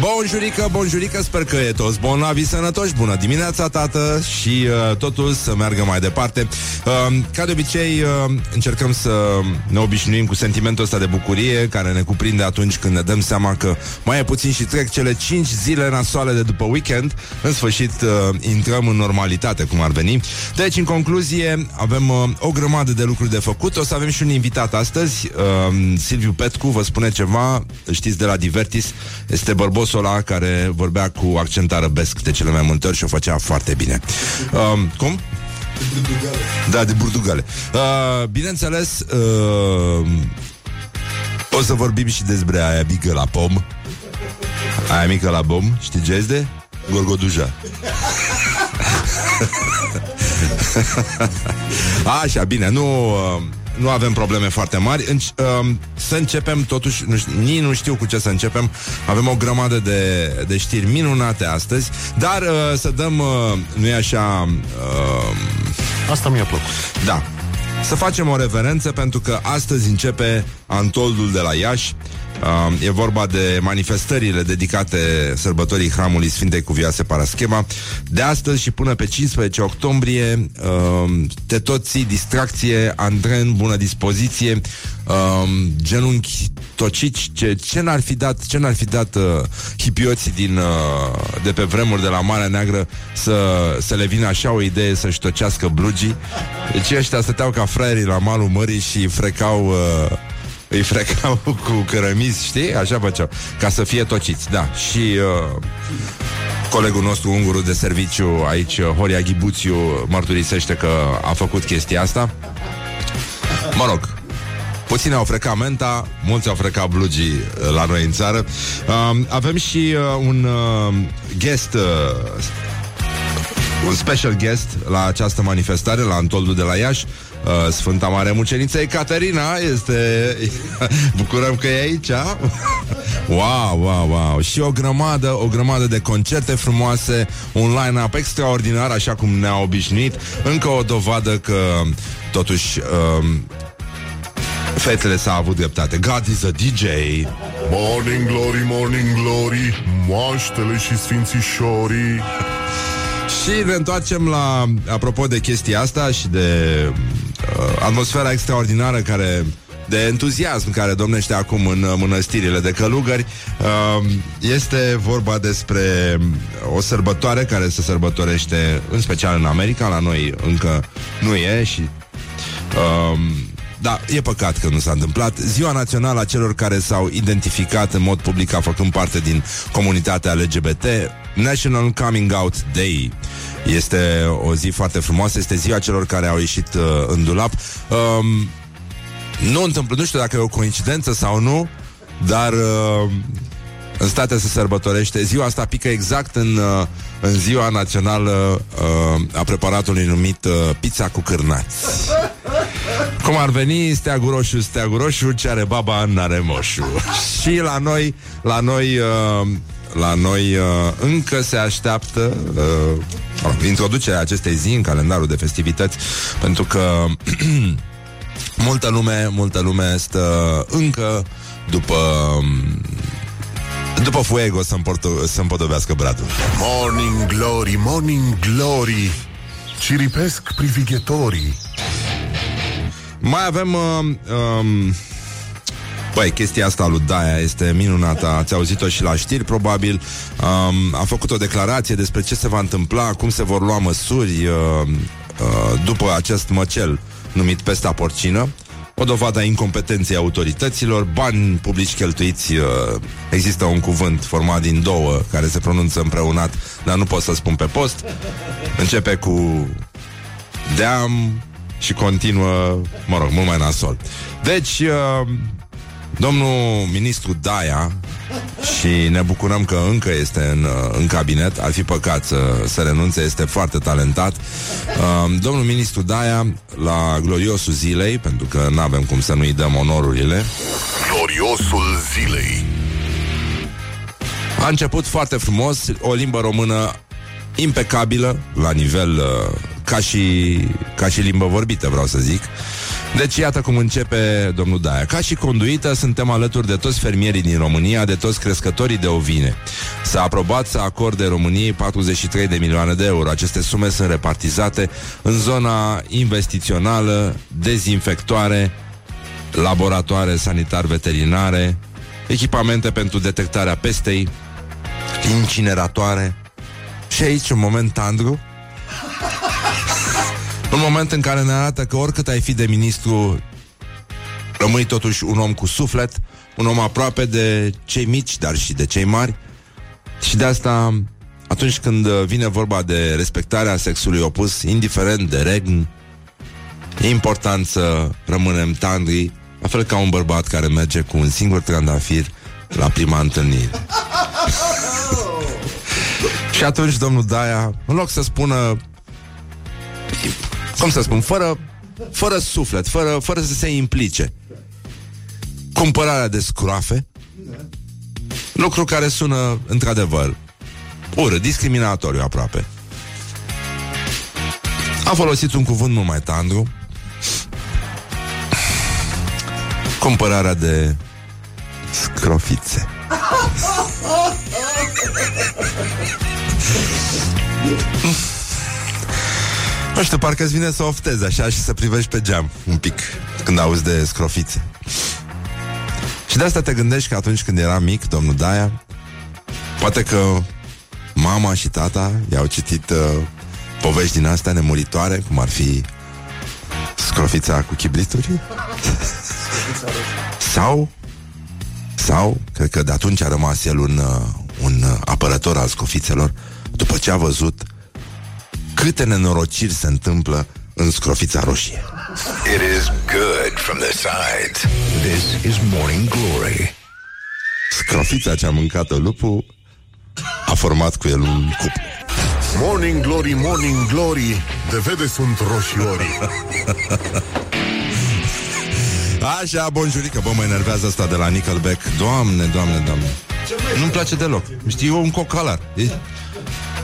Bonjurică, bonjurică, sper că e toți bolnavi sănătoși. Bună dimineața, tată Și uh, totul să meargă mai departe. Uh, Ca de obicei uh, Încercăm să ne obișnuim cu sentimentul ăsta de bucurie Care ne cuprinde atunci când ne dăm seama că Mai e puțin și trec cele 5 zile nasoale de după weekend. În sfârșit uh, intrăm în normalitate, cum ar veni. Deci, în concluzie, avem uh, o grămadă de lucruri de făcut. O să avem și un invitat astăzi. Uh, Silviu Petcu, vă spune ceva. Știți de la Divertis Este bărbosul ăla care vorbea cu accent arabesc de cele mai multe ori și o făcea foarte bine. Um, cum? Da, de Burtugale. Uh, bineînțeles, uh, o să vorbim și despre aia mică la pom. Aia mică la bom, știi ce este? Gorgoduja. Așa, bine, nu... Uh, nu avem probleme foarte mari. În, uh, să începem, totuși, nu știu, nici nu știu cu ce să începem. Avem o grămadă de, de știri minunate astăzi, dar uh, să dăm, uh, nu e așa... Uh, Asta mi-a plăcut. Da. Să facem o reverență pentru că astăzi începe Antoldul de la Iași. Uh, e vorba de manifestările dedicate sărbătorii Hramului Sfintei Cuvioase Paraschema. De astăzi și până pe 15 octombrie, uh, te tot ții distracție, antren, bună dispoziție, uh, genunchi tocici, ce, ce n-ar fi dat, ce n-ar fi dat uh, hipioții din, uh, de pe vremuri de la Marea Neagră să, să le vină așa o idee să-și tocească blugii. Deci ăștia stăteau ca fraierii la malul mării și frecau... Uh, îi frecau cu cărămizi, știi? Așa făceau. Ca să fie tociți, da. Și uh, colegul nostru unguru de serviciu aici, uh, Horia Ghibuțiu, mărturisește că a făcut chestia asta. Mă rog, Puțini au frecat menta, mulți au frecat blugii uh, la noi în țară. Uh, avem și uh, un uh, guest, uh, un special guest la această manifestare, la Antoldul de la Iași. Uh, Sfânta Mare Muceniță Ecaterina este... Bucurăm că e aici. Wow, wow, wow. Și o grămadă, o grămadă de concerte frumoase Un line-up extraordinar Așa cum ne-a obișnuit. Încă o dovadă că Totuși um, Fetele s-a avut dreptate. God is a DJ Morning Glory, Morning Glory Moaștele și sfințișorii. Și ne întoarcem la, apropo de chestia asta și de uh, atmosfera extraordinară care de entuziasm care domnește acum în uh, mănăstirile de călugări. Uh, este vorba despre o sărbătoare care se sărbătorește în special în America, la noi încă nu e și uh, da, e păcat că nu s-a întâmplat. Ziua națională a celor care s-au identificat în mod public ca făcând parte din comunitatea LGBT, National Coming Out Day. Este o zi foarte frumoasă, este ziua celor care au ieșit uh, în dulap. Um, nu întâmplă, nu știu dacă e o coincidență sau nu, dar uh, în state se sărbătorește. Ziua asta pică exact în, uh, în ziua națională uh, a preparatului numit uh, pizza cu cârnați. Cum ar veni steagul roșu, steagul roșu, ce are baba, n-are moșu. Și la noi, la noi, uh, la noi uh, încă se așteaptă uh, introducerea acestei zi în calendarul de festivități, pentru că multă lume, multă lume stă încă după după fuego să, împorto- să împodobească bradul. Morning Glory, Morning Glory Ciripesc privighetorii Mai avem uh, um, Băi, chestia asta lui Daia este minunată Ați auzit-o și la știri, probabil um, A făcut o declarație despre ce se va întâmpla Cum se vor lua măsuri uh, uh, După acest măcel Numit pesta porcină o dovadă a incompetenței autorităților, bani publici cheltuiți, uh, există un cuvânt format din două care se pronunță împreunat, dar nu pot să spun pe post. Începe cu deam și continuă, mă rog, mult mai nasol. Deci, uh, domnul ministru Daia și ne bucurăm că încă este în, uh, în cabinet. Ar fi păcat să, să renunțe, este foarte talentat. Uh, domnul ministru Daia, la gloriosul zilei, pentru că nu avem cum să nu-i dăm onorurile. Gloriosul zilei A început foarte frumos, o limbă română impecabilă, la nivel uh, ca și, ca și limbă vorbită, vreau să zic. Deci iată cum începe domnul Daia. Ca și conduită, suntem alături de toți fermierii din România, de toți crescătorii de ovine. S-a aprobat să acorde României 43 de milioane de euro. Aceste sume sunt repartizate în zona investițională, dezinfectoare, laboratoare sanitar-veterinare, echipamente pentru detectarea pestei, incineratoare. Și aici un moment tandru un moment în care ne arată că oricât ai fi de ministru Rămâi totuși un om cu suflet Un om aproape de cei mici Dar și de cei mari. Și de asta atunci când vine vorba de respectarea sexului opus Indiferent de regn E important să rămânem tandri La fel ca un bărbat care merge cu un singur trandafir La prima întâlnire. Și atunci domnul Daia În loc să spună cum să spun, fără, fără suflet, fără, fără să se implice. Cumpărarea de scroafe, lucru care sună, într-adevăr, ură, discriminatoriu aproape. A folosit un cuvânt mult mai tandru. Cumpărarea de scrofițe. Nu știu, parcă îți vine să oftezi așa și să privești pe geam un pic când auzi de scrofițe. Și de asta te gândești că atunci când era mic, domnul Daia, poate că mama și tata i-au citit uh, povești din astea nemuritoare, cum ar fi scrofița cu chibrituri. sau, sau, cred că de atunci a rămas el un, uh, un apărător al scofițelor, după ce a văzut câte nenorociri se întâmplă în scrofița roșie. It is good from the sides. This is Morning Glory. Scrofița ce-a mâncat-o lupul a format cu el un cuplu. Morning Glory, Morning Glory, de vede sunt roșiorii. Așa, bonjurică, bă, mă enervează asta de la Nickelback. Doamne, doamne, doamne. Nu-mi place deloc. Știi, eu un cocalar. E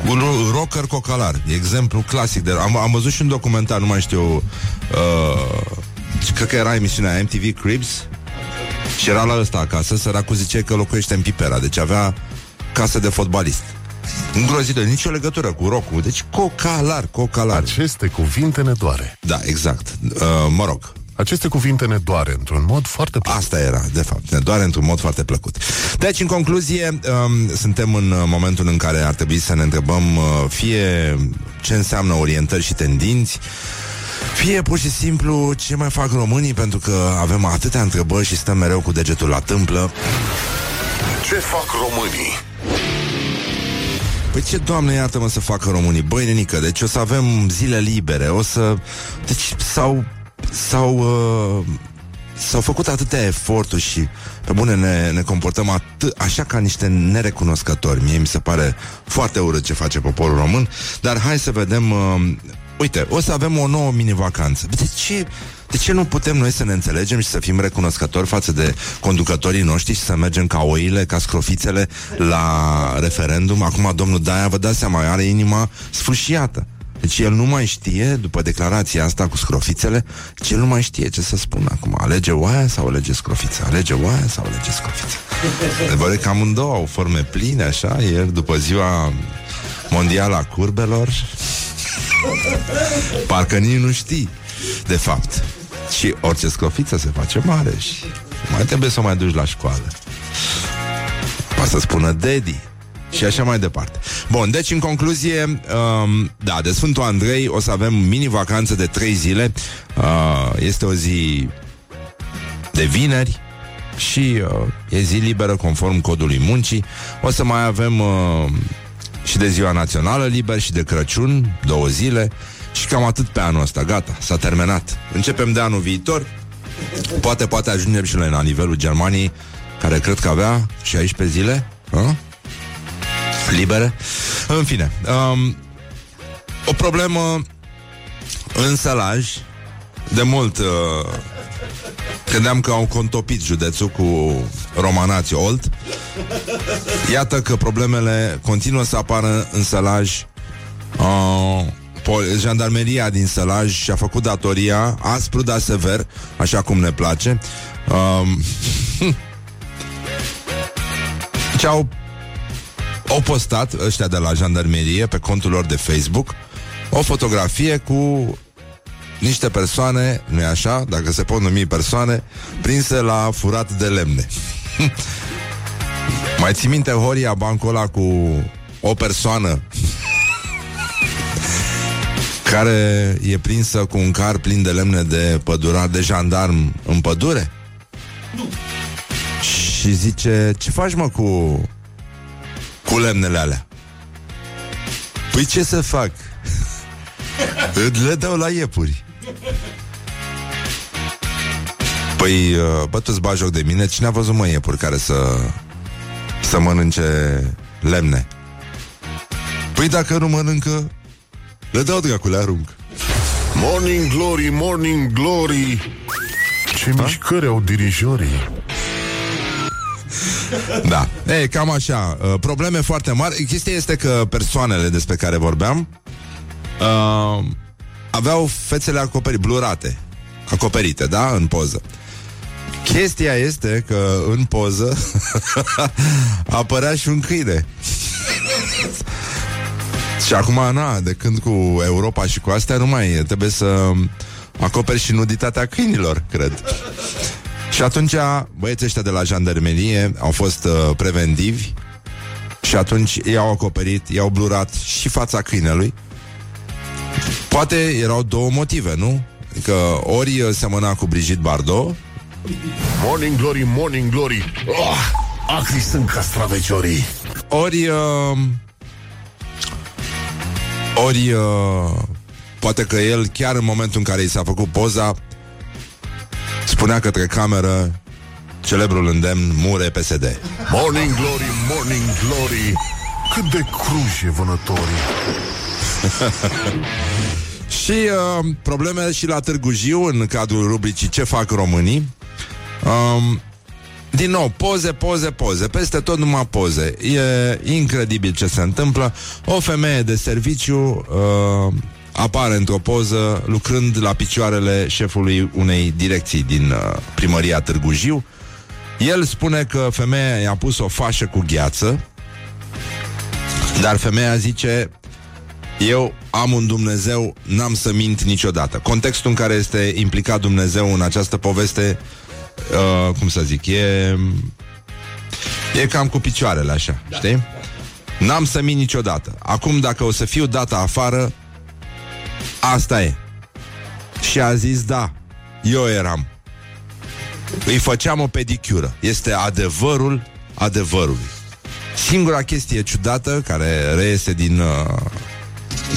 un rocker cocalar. Exemplu clasic de... Am, am văzut și un documentar, nu mai știu... Uh, cred că era emisiunea MTV Cribs și era la ăsta acasă, săracul zice că locuiește în Pipera, deci avea casă de fotbalist. Îngrozită, nicio legătură cu rocul. Deci cocalar, cocalar. Aceste cuvinte ne doare. Da, exact. Uh, mă rog, aceste cuvinte ne doare într-un mod foarte plăcut. Asta era, de fapt, ne doare într-un mod foarte plăcut. Deci, în concluzie, um, suntem în uh, momentul în care ar trebui să ne întrebăm uh, fie ce înseamnă orientări și tendinți, fie pur și simplu ce mai fac românii pentru că avem atâtea întrebări și stăm mereu cu degetul la tâmplă. Ce fac românii? Păi ce, doamne, iartă-mă să facă românii Băi, nenică, deci o să avem zile libere O să... Deci, sau s-au, uh, s-au făcut atâtea eforturi și pe bune ne, ne comportăm atât, așa ca niște nerecunoscători. Mie mi se pare foarte urât ce face poporul român, dar hai să vedem... Uh, uite, o să avem o nouă mini-vacanță. De ce, de ce nu putem noi să ne înțelegem și să fim recunoscători față de conducătorii noștri și să mergem ca oile, ca scrofițele la referendum? Acum, domnul Daia, vă dați seama, are inima sfâșiată. Deci el nu mai știe, după declarația asta cu scrofițele, deci el nu mai știe ce să spună acum. Alege oaia sau alege scrofița? Alege oaia sau alege scrofița? Adevărul că amândouă au forme pline, așa, ieri după ziua mondială a curbelor. Parcă nici nu știi, de fapt. Și orice scrofiță se face mare și mai trebuie să o mai duci la școală. Poate să spună daddy și așa mai departe. Bun, deci în concluzie, um, da, de Sfântul Andrei o să avem mini-vacanță de trei zile. Uh, este o zi de vineri și uh, e zi liberă conform codului muncii. O să mai avem uh, și de ziua națională liber și de Crăciun, două zile. Și cam atât pe anul ăsta, gata, s-a terminat. Începem de anul viitor. Poate, poate ajungem și noi la nivelul Germaniei, care cred că avea 16 zile. Uh? Libere. În fine, um, o problemă în sălaj, de mult uh, credeam că au contopit județul cu romanații old. Iată că problemele continuă să apară în sălaj. Uh, pol- jandarmeria din Sălaj și-a făcut datoria aspru, dar sever, așa cum ne place. Um, ce au au postat ăștia de la jandarmerie pe contul lor de Facebook o fotografie cu niște persoane, nu-i așa, dacă se pot numi persoane, prinse la furat de lemne. Mai ții minte Horia bancul ăla cu o persoană care e prinsă cu un car plin de lemne de pădurar de jandarm în pădure? Nu. Și zice, ce faci mă cu cu lemnele alea? Păi ce să fac? Le dau la iepuri. Păi, uh, bă, tu bagi joc de mine Cine a văzut, mă, iepuri care să Să mănânce lemne Păi dacă nu mănâncă Le dau dracu, le arunc Morning Glory, Morning Glory Ce ha? mișcări au dirijorii Da, e, cam așa. Uh, Probleme foarte mari. Chestia este că persoanele despre care vorbeam uh, Aveau fețele acoperite, blurate Acoperite, da, în poză. Chestia este că în poză apărea și un câine. și acum, na, de când cu Europa și cu astea, nu mai trebuie să acoperi și nuditatea câinilor, cred. Și atunci băieții ăștia de la jandarmerie au fost uh, preventivi și atunci i-au acoperit, i-au blurat și fața câinelui. Poate erau două motive, nu? Adică ori semăna cu Brigitte Bardot Morning glory, morning glory oh, Acri sunt castraveciorii Ori uh, Ori uh, Poate că el chiar în momentul în care i s-a făcut poza Spunea către cameră Celebrul îndemn Mure PSD Morning glory, morning glory. Cât de cruji vânătorii. Și uh, probleme și la Târgu Jiu În cadrul rubricii Ce fac românii? Um, din nou, poze, poze, poze. Peste tot numai poze. E incredibil ce se întâmplă. O femeie de serviciu uh, Apare într-o poză Lucrând la picioarele șefului Unei direcții din uh, primăria Târgu Jiu El spune că femeia i-a pus o fașă cu gheață Dar femeia zice eu am un Dumnezeu, n-am să mint niciodată. Contextul în care este implicat Dumnezeu în această poveste uh, cum să zic, e... E cam cu picioarele așa, da. știi? N-am să mint niciodată. Acum, dacă o să fiu dată afară, asta e. Și a zis, da, eu eram. Îi făceam o pedicură. Este adevărul adevărului. Singura chestie ciudată care reiese din, uh,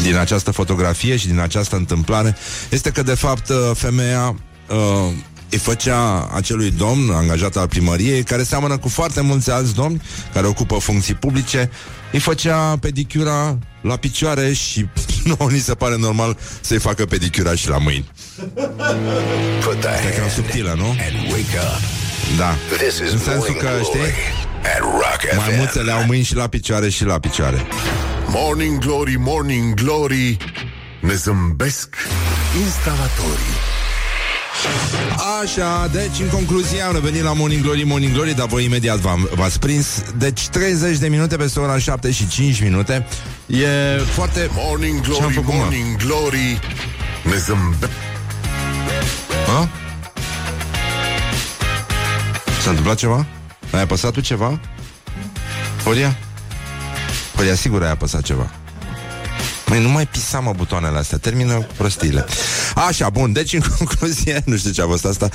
din această fotografie și din această întâmplare este că, de fapt, uh, femeia uh, îi făcea acelui domn angajat al primăriei, care seamănă cu foarte mulți alți domni care ocupă funcții publice, îi făcea pedicura la picioare și nu ni se pare normal să-i facă pedicura și la mâini. E cam subtilă, nu? Da. În sensul că, știi, mai mulțele au mâini și la picioare și la picioare. Morning Glory, Morning Glory, ne zâmbesc instalatorii. Așa, deci în concluzie am revenit la Morning Glory, Morning Glory, dar voi imediat v-ați prins. Deci 30 de minute peste ora 7 și 5 minute. E foarte... Morning Glory, făcut, Morning mă? Glory, ne zâmbe... A? S-a întâmplat ceva? Ai apăsat tu ceva? Horia? Horia, sigur ai apăsat ceva. Măi, nu mai pisa, mă, butoanele astea. Termină cu prostiile. Așa, bun, deci în concluzie Nu știu ce a fost asta.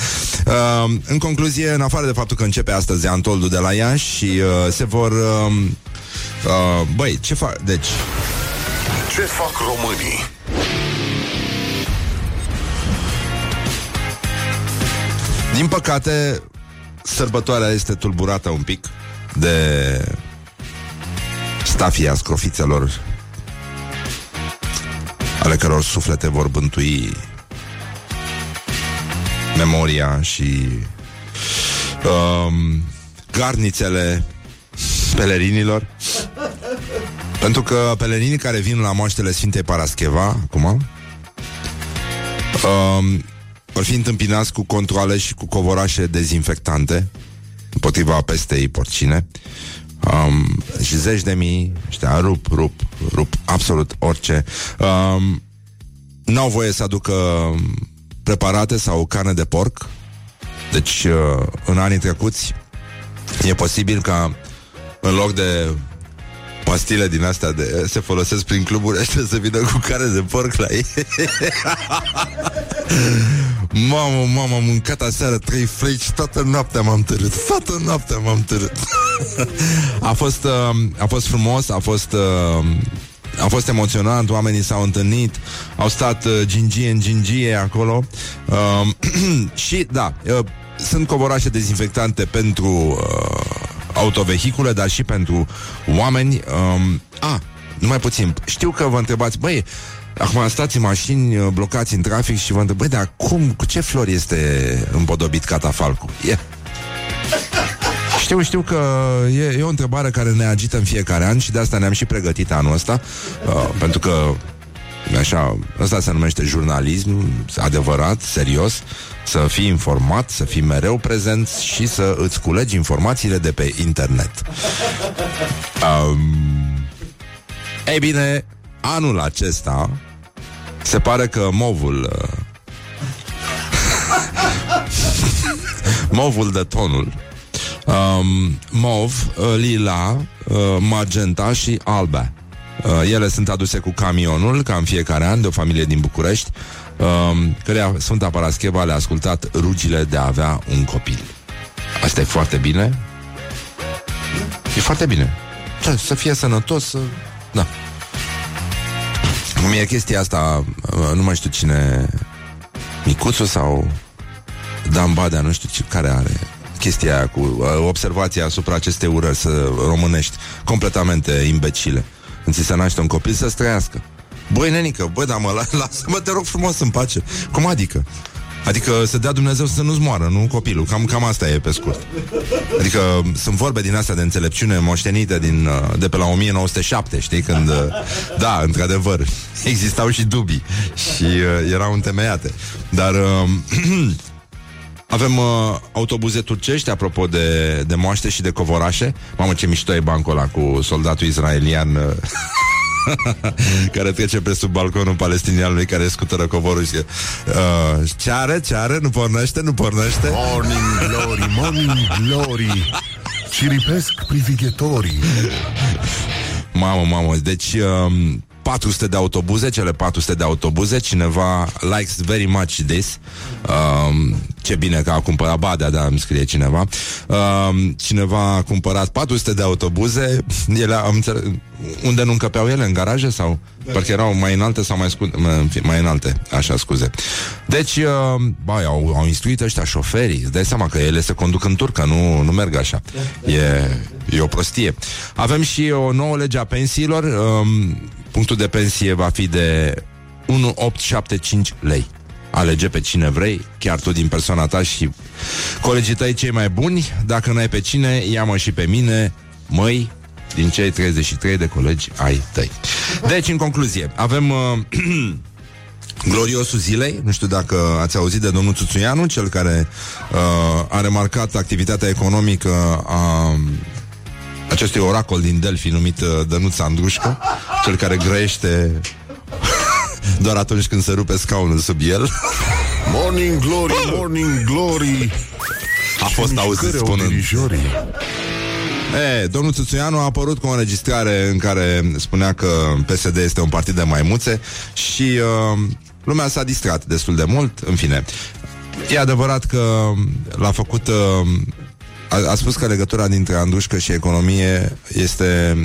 Uh, În concluzie, în afară de faptul că începe astăzi Antoldu de la Iași Și uh, se vor uh, uh, Băi, ce fac, deci. Ce fac românii? Din păcate Sărbătoarea este tulburată un pic De Stafia scrofițelor ale căror suflete vor bântui memoria și um, garnițele pelerinilor. Pentru că peleninii care vin la moaștele Sfintei Parascheva, acum, um, vor fi întâmpinați cu controle și cu covorașe dezinfectante împotriva pestei porcine. Um, și zeci de mii, ăștia rup, rup, rup, absolut orice. Um, n-au voie să aducă preparate sau carne de porc. Deci, uh, în anii trecuți, e posibil ca în loc de pastile din astea de, se folosesc prin cluburi ăștia să vină cu care de porc la ei. mamă, mamă, am mâncat aseară trei frici, toată noaptea m-am târât, toată noaptea m-am târât. a, fost, uh, a fost frumos, a fost... Uh, a fost emoționant, oamenii s-au întâlnit, au stat uh, gingie în gingie acolo uh, și da, uh, sunt covorașe dezinfectante pentru uh, autovehicule, dar și pentru oameni. Um, a, numai puțin. Știu că vă întrebați, băi, acum stați în mașini, uh, blocați în trafic și vă întreb, băi, dar cum, cu ce flori este împodobit catafalcul? Yeah. Știu, știu că e, e o întrebare care ne agită în fiecare an și de asta ne-am și pregătit anul ăsta, uh, pentru că Așa, ăsta se numește jurnalism adevărat, serios, să fii informat, să fii mereu prezent și să îți culegi informațiile de pe internet. Um, ei bine, anul acesta se pare că movul uh, movul de tonul um, mov, uh, lila, uh, magenta și albe Uh, ele sunt aduse cu camionul, ca în fiecare an, de o familie din București, uh, care Sfânta Parascheva le-a ascultat rugile de a avea un copil. Asta e foarte bine. E foarte bine. Da, să fie sănătos, să... Da. Cum e chestia asta, uh, nu mai știu cine... Micuțu sau Dan Badea, nu știu ce, care are chestia aia cu uh, observația asupra acestei urări să românești completamente imbecile. Când ți se naște un copil, să străiască. Băi, nenică, băi, dar mă, lasă-mă, te rog frumos în pace. Cum adică? Adică să dea Dumnezeu să nu-ți moară, nu copilul. Cam, cam asta e pe scurt. Adică sunt vorbe din astea de înțelepciune moștenite din, uh, de pe la 1907, știi? Când, uh, da, într-adevăr, existau și dubii și uh, erau întemeiate. Dar uh, avem uh, autobuze turcești, apropo de, de moaște și de covorașe. Mamă, ce mișto e bancul ăla cu soldatul israelian... Uh, care trece pe sub balconul palestinianului care scutură covorul și uh, ce are, ce are, nu pornește, nu pornește. Morning glory, morning glory. Ciripesc privighetorii. Mamă, mamă, deci uh, 400 de autobuze, cele 400 de autobuze, cineva likes very much this. Um, ce bine că a cumpărat Badea, da, îmi scrie cineva. Um, cineva a cumpărat 400 de autobuze, ele, am înțeles, unde nu încăpeau ele, în garaje sau? Da. Parcă erau mai înalte sau mai, scu- mai înalte, așa, scuze. Deci, uh, bai, au, au instruit ăștia șoferii, îți dai seama că ele se conduc în turcă, nu, nu merg așa. Da. E, e o prostie. Avem și o nouă lege a pensiilor, um, punctul de pensie va fi de 1875 lei. Alege pe cine vrei, chiar tu din persoana ta și colegii tăi cei mai buni. Dacă n-ai pe cine, ia-mă și pe mine, măi, din cei 33 de colegi ai tăi. Deci, în concluzie, avem uh, gloriosul zilei. Nu știu dacă ați auzit de domnul Tuțuianu, cel care uh, a remarcat activitatea economică a acestui oracol din Delphi numit uh, Dănuț Andrușcă, cel care grăiește doar atunci când se rupe scaunul sub el. Morning glory, morning glory. A fost auzit spunând. E, domnul Tuțuianu a apărut cu o înregistrare în care spunea că PSD este un partid de maimuțe și uh, lumea s-a distrat destul de mult, în fine. E adevărat că l-a făcut uh, a, a spus că legătura dintre Andrușcă și economie este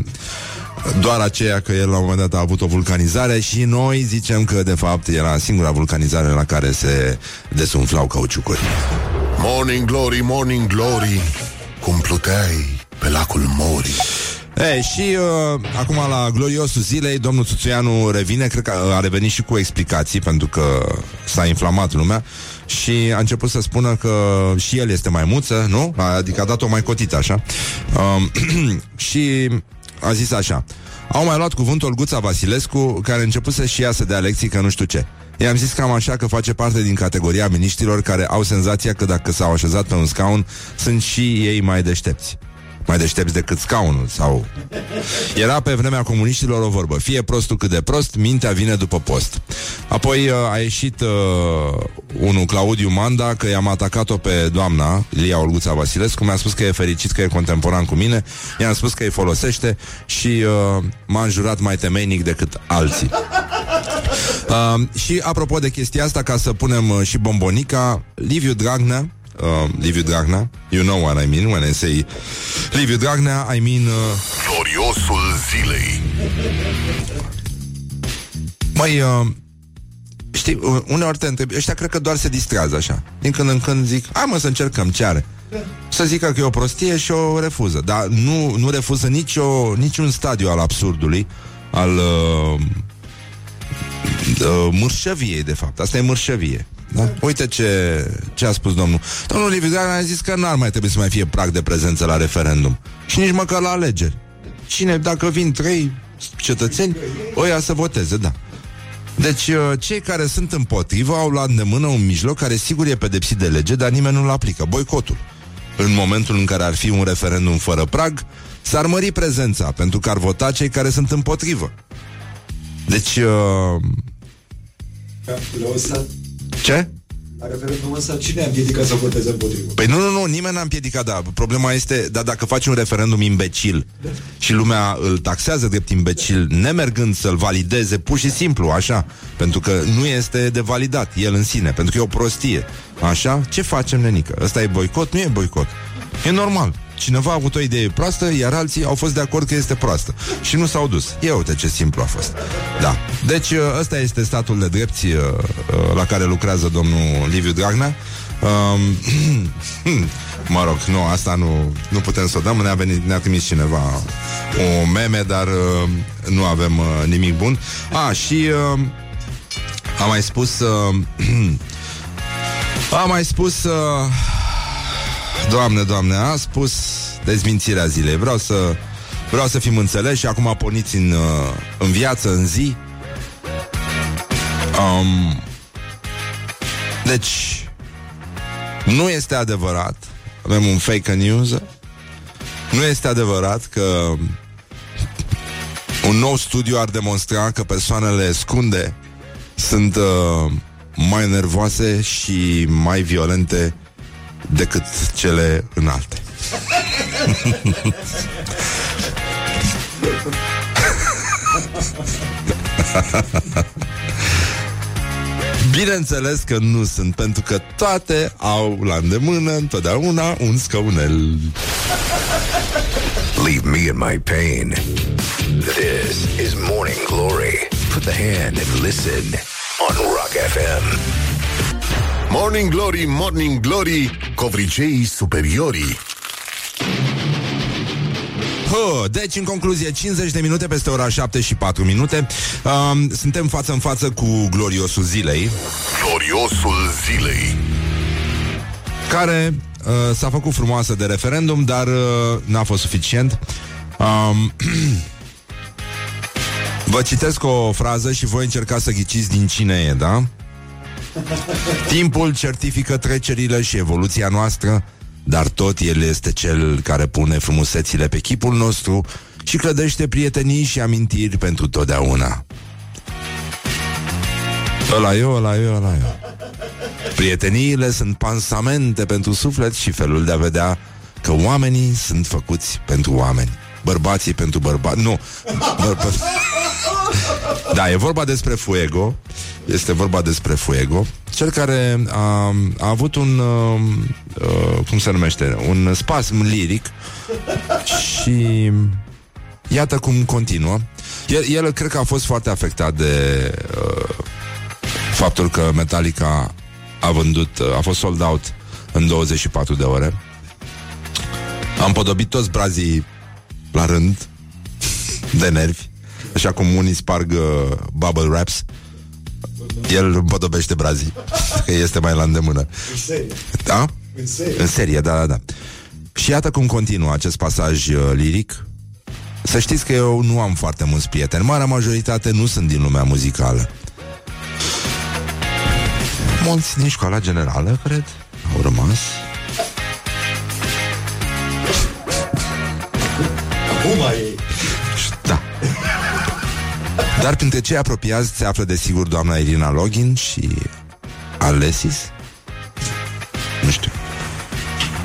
doar aceea că el la un moment dat a avut o vulcanizare și noi zicem că de fapt era singura vulcanizare la care se desumflau cauciucuri. Morning glory, morning glory, cum pluteai pe lacul Mori. E, și uh, acum la gloriosul zilei, domnul Tuțuianu revine, cred că a revenit și cu explicații, pentru că s-a inflamat lumea și a început să spună că și el este maimuță, nu? Adică a dat-o mai cotită, așa. Um, și a zis așa Au mai luat cuvântul Olguța Vasilescu Care a început să-și iasă de lecții că nu știu ce I-am zis cam așa că face parte din categoria miniștilor care au senzația că dacă s-au așezat pe un scaun, sunt și ei mai deștepți mai deștepți decât scaunul sau... Era pe vremea comuniștilor o vorbă Fie prostul cât de prost, mintea vine după post. Apoi uh, a ieșit uh, unul, Claudiu Manda Că i-am atacat-o pe doamna Lia Olguța Vasilescu. Mi-a spus că e fericit că e contemporan cu mine I-am spus că îi folosește Și uh, m-a înjurat mai temeinic decât alții. Uh, Și apropo de chestia asta Ca să punem uh, și bombonica Liviu Dragnea uh, Liviu Dragnea. You know what I mean when I say Liviu Dragnea, I mean... Uh... Gloriosul zilei. Măi, uh, știi, uh, uneori te întrebi, ăștia cred că doar se distrează așa. Din când în când zic, hai mă să încercăm ce are. Să zică că e o prostie și o refuză. Dar nu, nu refuză nicio, niciun stadiu al absurdului, al uh, uh, mârșăviei, de fapt. Asta e mârșăvie. Da? Uite ce, ce a spus domnul. Domnul Liviu Dragnea a zis că n-ar mai trebui să mai fie prag de prezență la referendum. Și nici măcar la alegeri. Cine, dacă vin trei cetățeni, oia să voteze, da. Deci, uh, cei care sunt împotrivă au la îndemână un mijloc care sigur e pedepsit de lege, dar nimeni nu-l aplică. Boicotul. În momentul în care ar fi un referendum fără prag, s-ar mări prezența, pentru că ar vota cei care sunt împotrivă. Deci... Uh... Ce? La referendumul ăsta, cine a împiedicat să voteze împotrivă? Păi nu, nu, nu, nimeni n-a împiedicat, da. Problema este, da, dacă faci un referendum imbecil da. și lumea îl taxează drept imbecil, nemergând să-l valideze pur și simplu, așa, pentru că nu este de validat el în sine, pentru că e o prostie. Așa? Ce facem, nenică? Ăsta e boicot? Nu e boicot. E normal. Cineva a avut o idee proastă, iar alții au fost de acord că este proastă. Și nu s-au dus. Ia uite ce simplu a fost. Da. Deci uh, ăsta este statul de drepți uh, uh, la care lucrează domnul Liviu Dragnea. Um, mă rog, nu, asta nu, nu putem să o dăm. Ne-a, venit, ne-a trimis cineva o meme, dar uh, nu avem uh, nimic bun. A, și uh, am mai spus... Uh, am mai spus... Uh, Doamne, doamne, a spus dezmințirea zilei. Vreau să vreau să fim înțeleși și acum porniți în, uh, în viață, în zi. Um, deci, nu este adevărat. Avem un fake news. Nu este adevărat că un nou studiu ar demonstra că persoanele scunde sunt uh, mai nervoase și mai violente decât cele înalte. Bineînțeles că nu sunt, pentru că toate au la îndemână întotdeauna un scăunel. Leave me in my pain. This is Morning Glory. Put the hand and listen on Rock FM. Morning Glory, Morning Glory, covriceii superiorii. Hă, deci, în concluzie, 50 de minute peste ora 7 și 4 minute. Uh, suntem față în față cu gloriosul zilei. Gloriosul zilei. Care uh, s-a făcut frumoasă de referendum, dar uh, n-a fost suficient. Um, Vă citesc o frază și voi încerca să ghiciți din cine e, da? Timpul certifică trecerile și evoluția noastră, dar tot el este cel care pune frumusețile pe chipul nostru și clădește prietenii și amintiri pentru totdeauna. Ăla eu, ăla eu, ăla eu. Prieteniile sunt pansamente pentru suflet și felul de a vedea că oamenii sunt făcuți pentru oameni. Bărbații pentru bărbați. Nu. Bărba... Da, e vorba despre Fuego. Este vorba despre Fuego. Cel care a, a avut un, uh, uh, cum se numește, un spasm liric și iată cum continuă. El, el cred că a fost foarte afectat de uh, faptul că Metallica a vândut, uh, a fost sold out în 24 de ore. Am podobit toți brazii la rând de nervi Așa cum unii sparg uh, bubble wraps El împodobește brazii Că este mai la îndemână În serie. Da? În serie. În serie, da, da, da Și iată cum continuă acest pasaj uh, liric Să știți că eu nu am foarte mulți prieteni. Marea majoritate nu sunt din lumea muzicală. Mulți din școala generală, cred, au rămas. Acum e... Da. Dar printre cei apropiați se află desigur doamna Irina Login și Alesis. Nu știu.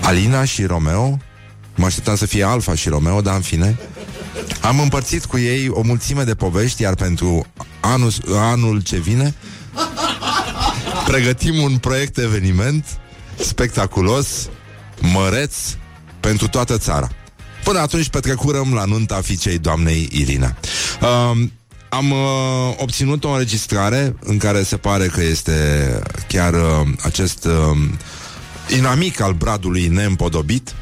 Alina și Romeo. Mă așteptam să fie Alfa și Romeo, dar în fine. Am împărțit cu ei o mulțime de povești, iar pentru anul, anul ce vine pregătim un proiect de eveniment spectaculos, măreț, pentru toată țara. Până atunci petrecurăm la nunta fiicei doamnei Irina. Um, am uh, obținut o înregistrare în care se pare că este chiar uh, acest uh, inamic al bradului neîmpodobit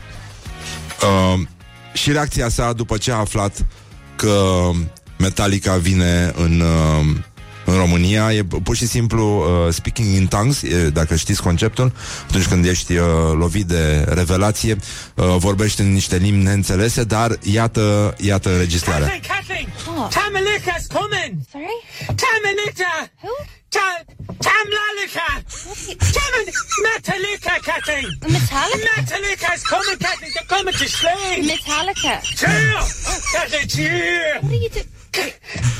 uh, și reacția sa după ce a aflat că Metallica vine în uh, în România e pur și simplu uh, speaking in tongues, e, dacă știți conceptul, atunci când ești uh, lovit de revelație, uh, vorbești în niște limbi neînțelese, dar iată, iată înregistrarea. Kathleen, Kathleen! What? Tamalika's coming! Sorry? Tamalika! Who? Ta Tamlalika! Taman Metallica, Kathleen! Metallica? Metallica's coming, Kathleen! They're coming to slay! Metallica. Cheer! Kathleen, cheer! What are you doing?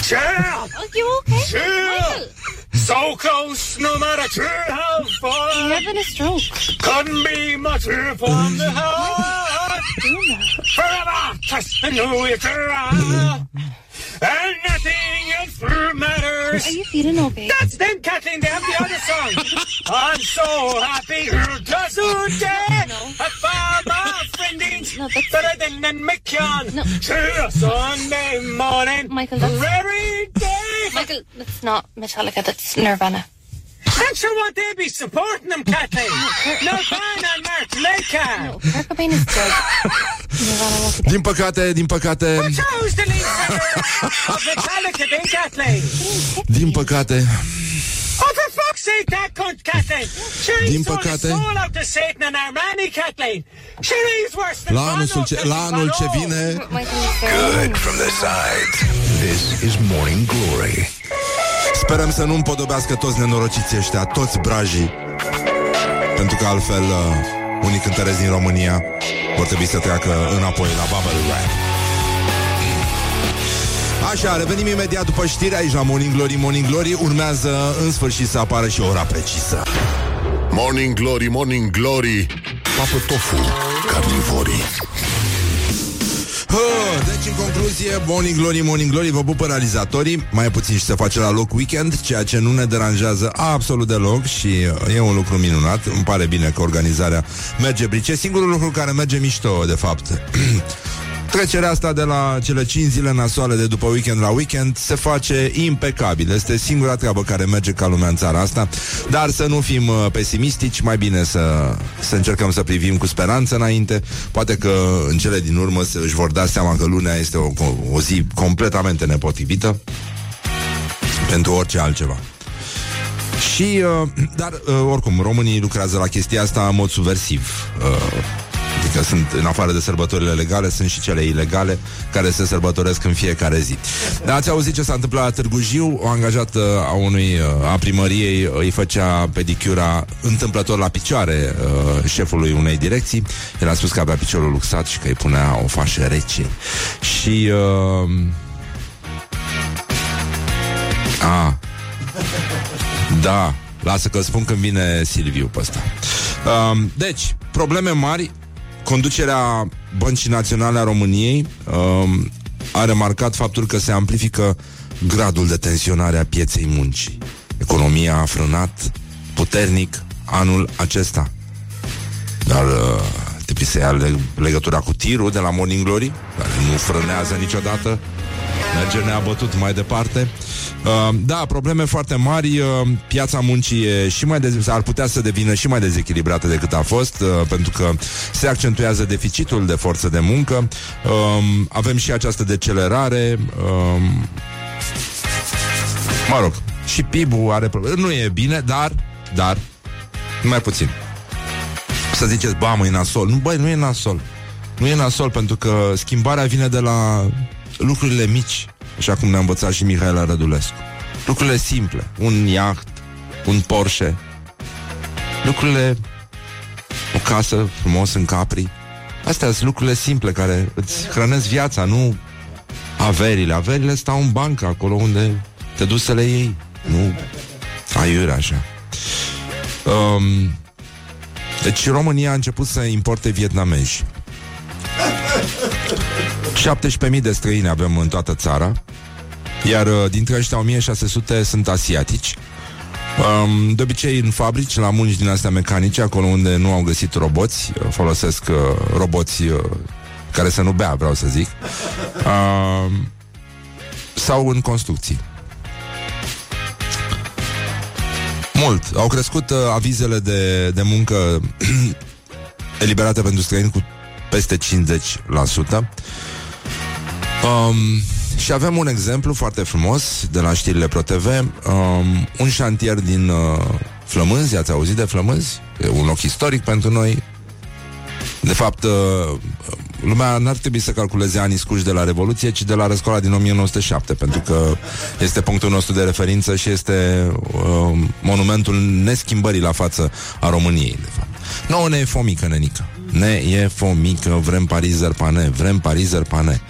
Cheer! Are you okay? Michael, So close, no matter cheer how you're having a stroke. Couldn't be much from the heart! Forever, trust you try! And nothing else matters! Are you feeling okay? That's them, Kathleen. They have the other song. I'm so happy just dead. No. I found my friendings No, better than than McKeon. No. To a Sunday morning. Michael, that's- Very day. Michael, that's not Metallica, that's Nirvana. I'm sure what they be supporting them, Kathleen. no fine on Mark Laker. No, Kurt Cobain is dead. Nirvana won't be dead. Din păcate, din păcate, Who's the lead singer of Metallica, then, Kathleen? din păcate, Oh, for fuck's sake, that cunt, Kathleen! Sure, Din he's sold his păcate- soul out to Satan and Armani, Kathleen! Sure, he's worse than la anul, Bono, ce, la Kathleen, anul ce Bono. vine, Michael is very Good from the sides. This is Morning Glory. sperăm să nu împodobească toți nenorociții ăștia, toți brajii, pentru că altfel uh, unii cântăreți din România vor trebui să treacă înapoi la Bubble Rap. Așa, revenim imediat după știri. Aici la Morning Glory, Morning Glory Urmează în sfârșit să apară și ora precisă. Morning Glory, Morning Glory Papă tofu, carnivorii Hă, Deci, în concluzie, Morning Glory, Morning Glory Vă pupă realizatorii. Mai puțin și se face la loc weekend Ceea ce nu ne deranjează absolut deloc Și uh, e un lucru minunat. Îmi pare bine că organizarea merge brice Singurul lucru care merge mișto, de fapt Trecerea asta de la cele 5 zile nasoale de după weekend la weekend se face impecabil. Este singura treabă care merge ca lumea în țara asta. Dar să nu fim uh, pesimistici, mai bine să, să încercăm să privim cu speranță înainte. Poate că în cele din urmă se își vor da seama că lunea este o, o zi completamente nepotrivită pentru orice altceva. Și, uh, dar, uh, oricum, românii lucrează la chestia asta în mod subversiv. Uh, Adică sunt, în afară de sărbătorile legale, sunt și cele ilegale care se sărbătoresc în fiecare zi. Dar ați auzit ce s-a întâmplat la Târgu Jiu? O angajată a unui, uh, a primăriei îi făcea pedicura întâmplător la picioare uh, șefului unei direcții. El a spus că avea piciorul luxat și că îi punea o fașă rece. Și... Uh, a, da, lasă că spun când vine Silviu pe ăsta. Um, deci, probleme mari. Conducerea Băncii Naționale a României um, a remarcat faptul că se amplifică gradul de tensionare a pieței muncii. Economia a frânat puternic anul acesta. Dar uh, trebuie să ia leg- legătura cu tirul de la Morning Glory, care nu frânează niciodată. Merge neabătut mai departe. Uh, da, probleme foarte mari. Uh, piața muncii e și mai dez- ar putea să devină și mai dezechilibrată decât a fost, uh, pentru că se accentuează deficitul de forță de muncă. Uh, avem și această decelerare. Uh, mă rog, și PIB-ul are probleme. Nu e bine, dar, dar, mai puțin. Să ziceți, ba, mă, e nasol. Nu, băi, nu e nasol. Nu e nasol pentru că schimbarea vine de la lucrurile mici, așa cum ne-a învățat și Mihaela Rădulescu. Lucrurile simple, un iaht, un Porsche, lucrurile, o casă frumos în Capri. Astea sunt lucrurile simple care îți hrănesc viața, nu averile. Averile stau în bancă, acolo unde te duci să le iei. Nu aiure așa. Um, deci România a început să importe vietnamezi. 17.000 de străini avem în toată țara, iar uh, dintre ăștia 1600 sunt asiatici. Um, de obicei în fabrici, la munci din astea mecanice, acolo unde nu au găsit roboți, uh, folosesc uh, roboți uh, care să nu bea, vreau să zic, uh, sau în construcții. Mult. Au crescut uh, avizele de, de muncă eliberate pentru străini cu peste 50%. Um, și avem un exemplu foarte frumos de la știrile ProTV, um, un șantier din uh, Flămânzi, ați auzit de Flămânzi? E un loc istoric pentru noi. De fapt, uh, lumea n-ar trebui să calculeze anii scuși de la Revoluție, ci de la răscoala din 1907, pentru că este punctul nostru de referință și este uh, monumentul neschimbării la față a României, de fapt. Nouă ne e fomică, nenică. Ne e fomică, vrem parizer pane, vrem parizer pane.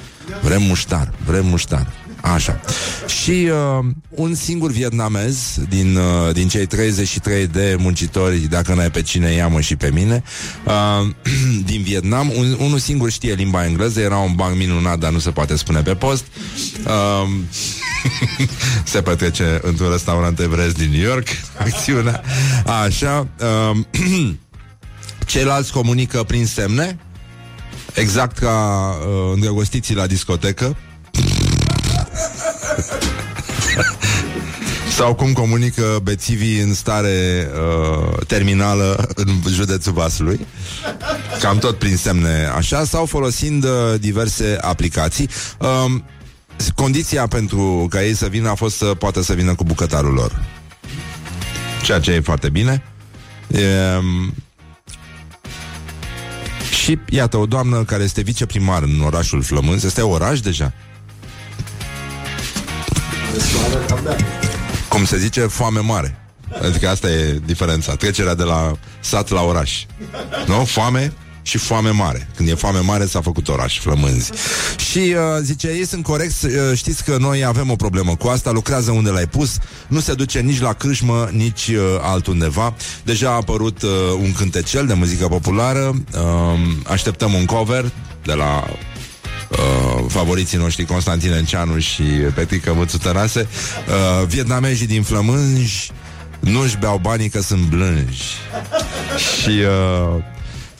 Vrem muștar, vrem muștar. Așa. Și uh, un singur vietnamez din, uh, din cei 33 de muncitori, dacă n-ai pe cine, ia și pe mine, uh, din Vietnam, un, unul singur știe limba engleză, era un banc minunat, dar nu se poate spune pe post. Uh, se petrece într-un restaurant evresc din New York, acțiunea. Așa. Uh, ceilalți comunică prin semne, exact ca uh, îndrăgostiții la discotecă. Sau cum comunică bețivii în stare uh, terminală în județul Vaslui. Cam tot prin semne așa, sau folosind uh, diverse aplicații. Uh, condiția pentru ca ei să vină a fost să poată să vină cu bucătarul lor. Ceea ce e foarte bine. E, și iată, o doamnă care este viceprimar în orașul Flămânz, este oraș deja, cum se zice, foame mare. Adică asta e diferența, trecerea de la sat la oraș. Nu? Foame și foame mare. Când e foame mare s-a făcut oraș, flămânzi. Și uh, zice, ei sunt corecți, uh, știți că noi avem o problemă cu asta, lucrează unde l-ai pus, nu se duce nici la cârșmă, nici uh, altundeva. Deja a apărut uh, un cântecel de muzică populară, uh, așteptăm un cover de la uh, favoriții noștri Constantin Enceanu și Petrica Mățu Tănase uh, Vietnamezii din Flămânji nu-și beau banii că sunt blânji Și uh,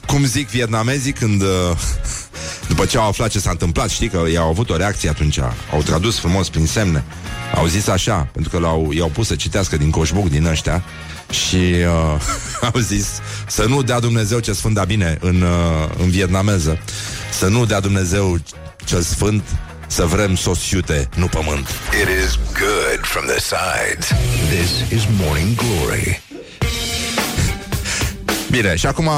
cum zic vietnamezii când uh, după ce au aflat ce s-a întâmplat, știi că ei au avut o reacție atunci, au tradus frumos prin semne, au zis așa, pentru că l-au, i-au pus să citească din coșbuc din ăștia și uh, au zis să nu dea Dumnezeu ce sfânt da bine în, uh, în vietnameză, să nu dea Dumnezeu cel sfânt să vrem sosiute, nu pământ. It is good from the sides. This is Morning Glory. Bine, și acum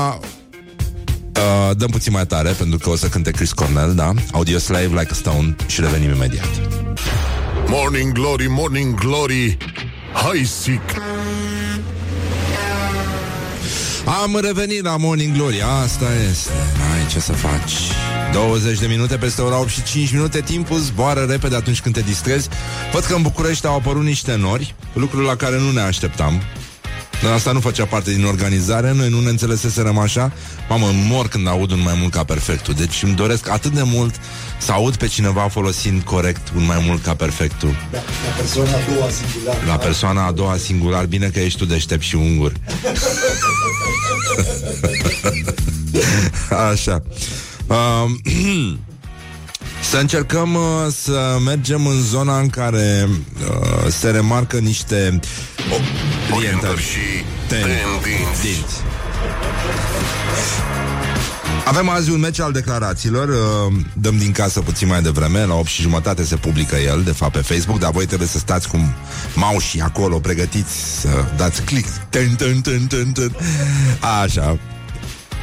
uh, dăm puțin mai tare pentru că o să cânte Chris Cornell, da? Audio Slave Like a Stone și revenim imediat. Morning Glory, Morning Glory Hai sic. Am revenit la Morning Glory, asta este. N-ai ce să faci. 20 de minute peste ora 8 și 5 minute Timpul zboară repede atunci când te distrezi. Văd că în București au apărut niște nori Lucruri la care nu ne așteptam dar asta nu făcea parte din organizare. Noi nu ne înțeleseserăm așa. Mamă, mor când aud un mai mult ca perfectul. Deci îmi doresc atât de mult Să aud pe cineva folosind corect Un mai mult ca perfectul. Da, la persoana a doua singular. La persoana a doua singular Bine că ești tu deștept și ungur. Așa. Um, Să încercăm uh, să mergem în zona în care uh, se remarcă niște oh, orientări și ten- tendinți. dinți. Avem azi un meci al declarațiilor uh, Dăm din casă puțin mai devreme La 8 și jumătate se publică el De fapt pe Facebook Dar voi trebuie să stați cu maușii acolo Pregătiți să dați click ten, ten, ten, ten, ten. Așa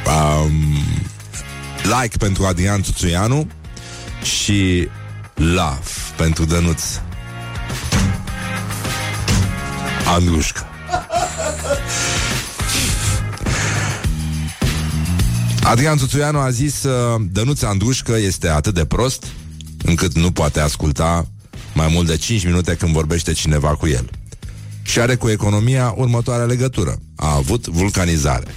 um, Like pentru Adrian Tuțuianu Și Love pentru Dănuț Andrușca Adrian Tuțuianu a zis uh, Dănuț Andrușcă este atât de prost încât nu poate asculta mai mult de 5 minute când vorbește cineva cu el. Și are cu economia următoarea legătură. A avut vulcanizare.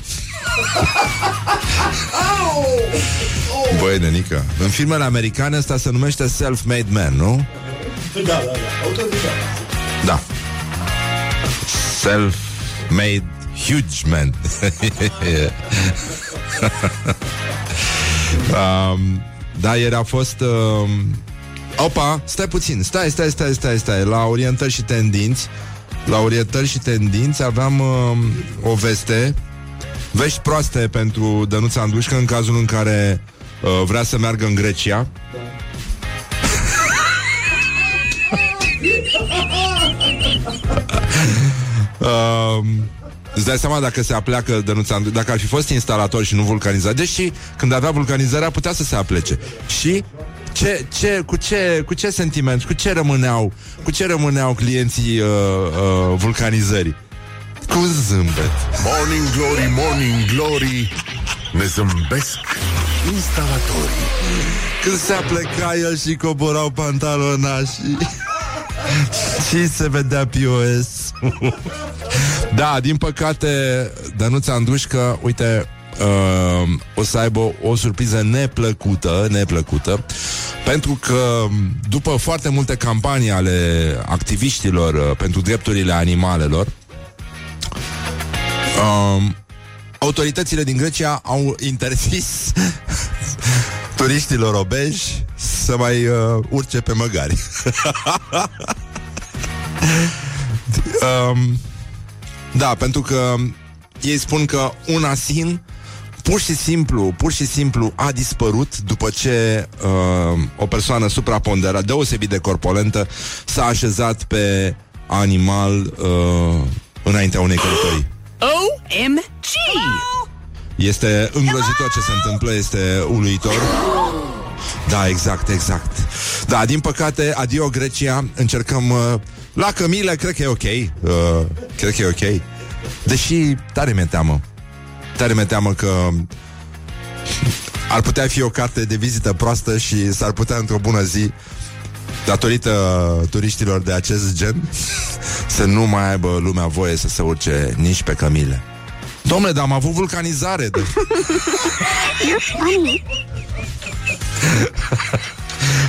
Băi, nenică, în filmele americane asta se numește self-made man, nu? Da, da, da. Autodidact. Da. Self-made huge man. um, da, ieri a fost... Um, opa, stai puțin, stai, stai, stai, stai, stai. La orientări și tendinți, la orientări și tendinți aveam um, o veste, vești proaste pentru Dănuța Andușcă în cazul în care uh, vrea să meargă în Grecia. Um, Îți dai seama dacă se apleacă Dănuța Andru- Dacă ar fi fost instalator și nu vulcanizat Deși când avea vulcanizarea putea să se aplece. Și ce, ce, cu, ce, cu ce sentiment, cu ce rămâneau Cu ce rămâneau clienții uh, uh, vulcanizării? Cu zâmbet. Morning Glory, Morning Glory Ne zâmbesc. Instalatorii. Când se apleca el și coborau pantalonașii. Și se vedea POS Da, din păcate Dănuța Andușcă, uite uh, O să aibă o surpriză neplăcută Neplăcută Pentru că după foarte multe campanii Ale activiștilor uh, Pentru drepturile animalelor uh, Autoritățile din Grecia au interzis turiștilor obeji să mai uh, urce pe măgari. um, da, pentru că ei spun că un asin pur și simplu, pur și simplu a dispărut după ce uh, o persoană supraponderată, deosebit de corpolentă, s-a așezat pe animal uh, înaintea unei călătorii. OMG! Este îngrozitor ce se întâmplă, este uluitor. Da, exact, exact. Da, din păcate, adio Grecia, încercăm uh, la Cămile, cred că e ok. Uh, cred că e ok. Deși tare mi-e teamă. Tare mi-e teamă că ar putea fi o carte de vizită proastă și s-ar putea într-o bună zi datorită turiștilor de acest gen să nu mai aibă lumea voie să se urce nici pe cămile. Domnule, dar am avut vulcanizare. De...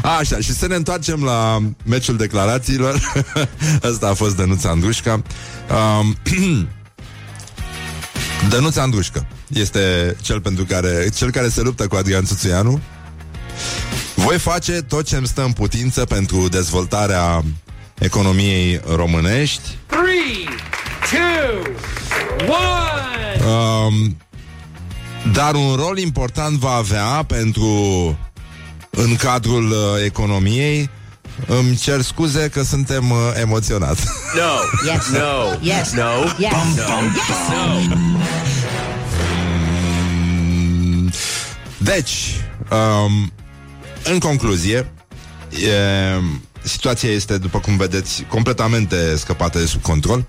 Așa, și să ne întoarcem la meciul declarațiilor. Asta a fost Dănuța Andrușca. Um, Dănuța Andrușcă este cel pentru care cel care se luptă cu Adrian Țuțuianu. Voi face tot ce îmi stă în putință pentru dezvoltarea economiei românești. 3, 2, 1. Um, dar un rol important va avea pentru în cadrul uh, economiei. Îmi cer scuze că suntem uh, emoționați. No. Yes. No. Yes. No. Yes. No. Deci, um, în concluzie, e, situația este, după cum vedeți, completamente scăpată de sub control,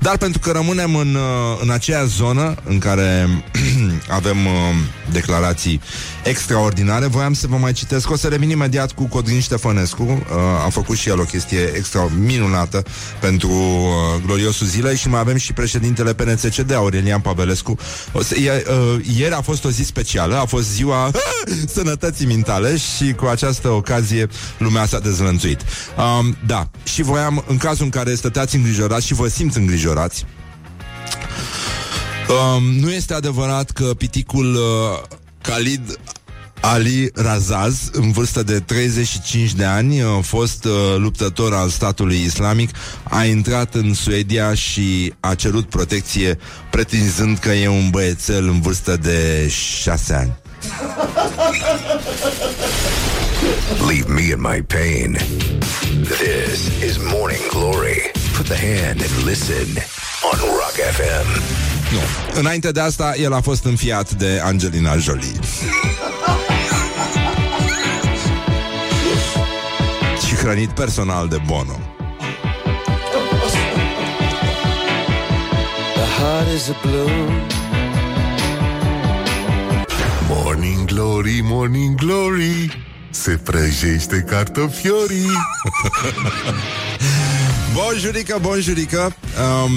dar pentru că rămânem în, uh, în aceea zonă în care avem uh, declarații extraordinare, voiam să vă mai citesc. O să revin imediat cu Codrin Ștefănescu. Uh, a făcut și el o chestie extra minunată pentru uh, gloriosul zilei și mai avem și președintele PNCCD, Aurelian Pavelescu. O să, e, uh, ieri a fost o zi specială, a fost ziua sănătății mintale și cu această ocazie lumea s-a dezlănțuit. Um, da, și voiam, în cazul în care stăteați îngrijorați și vă simți îngrijorați, um, nu este adevărat că piticul uh, Khalid Ali Razaz, în vârstă de 35 de ani, a fost uh, luptător al statului islamic, a intrat în Suedia și a cerut protecție pretinzând că e un băiețel în vârstă de 6 ani. Leave me in my pain. This is Morning Glory. Put the hand and listen on Rock FM. Nu. Înainte de asta, el a fost înfiat de Angelina Jolie. hrănit personal de Bono. Morning Glory, Morning Glory Se prăjește cartofiorii. Bonjurică, bonjurică um,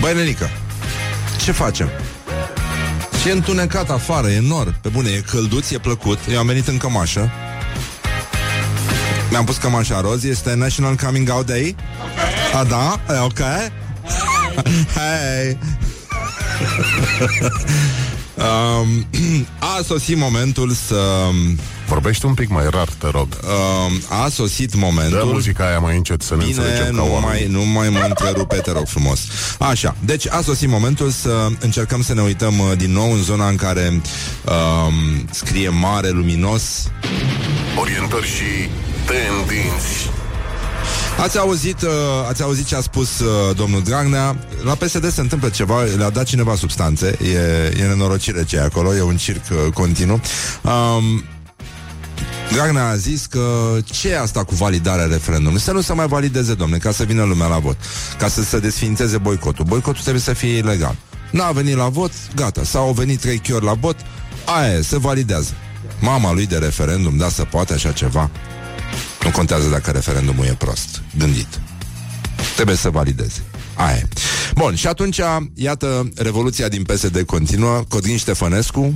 Băi, nenică Ce facem? Și e întunecat afară, e nor. Pe bune, e călduț, e plăcut. Eu am venit în cămașă. Mi-am pus cămașa roz. Este National Coming Out Day? A, da? E ok? Hey! um, a sosit momentul să... Vorbește un pic mai rar, te rog. Um, a sosit momentul. Dă muzica aia mai încet să ne Bine, înțelegem ca nu oameni. mai, nu mai mă întrerupe, te rog frumos. Așa, deci a sosit momentul să încercăm să ne uităm uh, din nou în zona în care um, scrie mare, luminos. Orientări și tendinți Ați auzit, uh, ați auzit ce a spus uh, domnul Dragnea? La PSD se întâmplă ceva, le-a dat cineva substanțe. E, e nenorocire ce e acolo, e un circ uh, continuu. Um, Dragnea a zis că ce e asta cu validarea referendumului? Să nu se mai valideze, domne, ca să vină lumea la vot. Ca să se desfințeze boicotul. Boicotul trebuie să fie ilegal. N-a venit la vot, gata. S-au venit trei chiori la vot Aia e, se validează. Mama lui de referendum, da, să poate așa ceva nu contează dacă referendumul e prost Gândit Trebuie să valideze Aia e. Bun, și atunci, iată, revoluția din PSD continuă Codrin Ștefănescu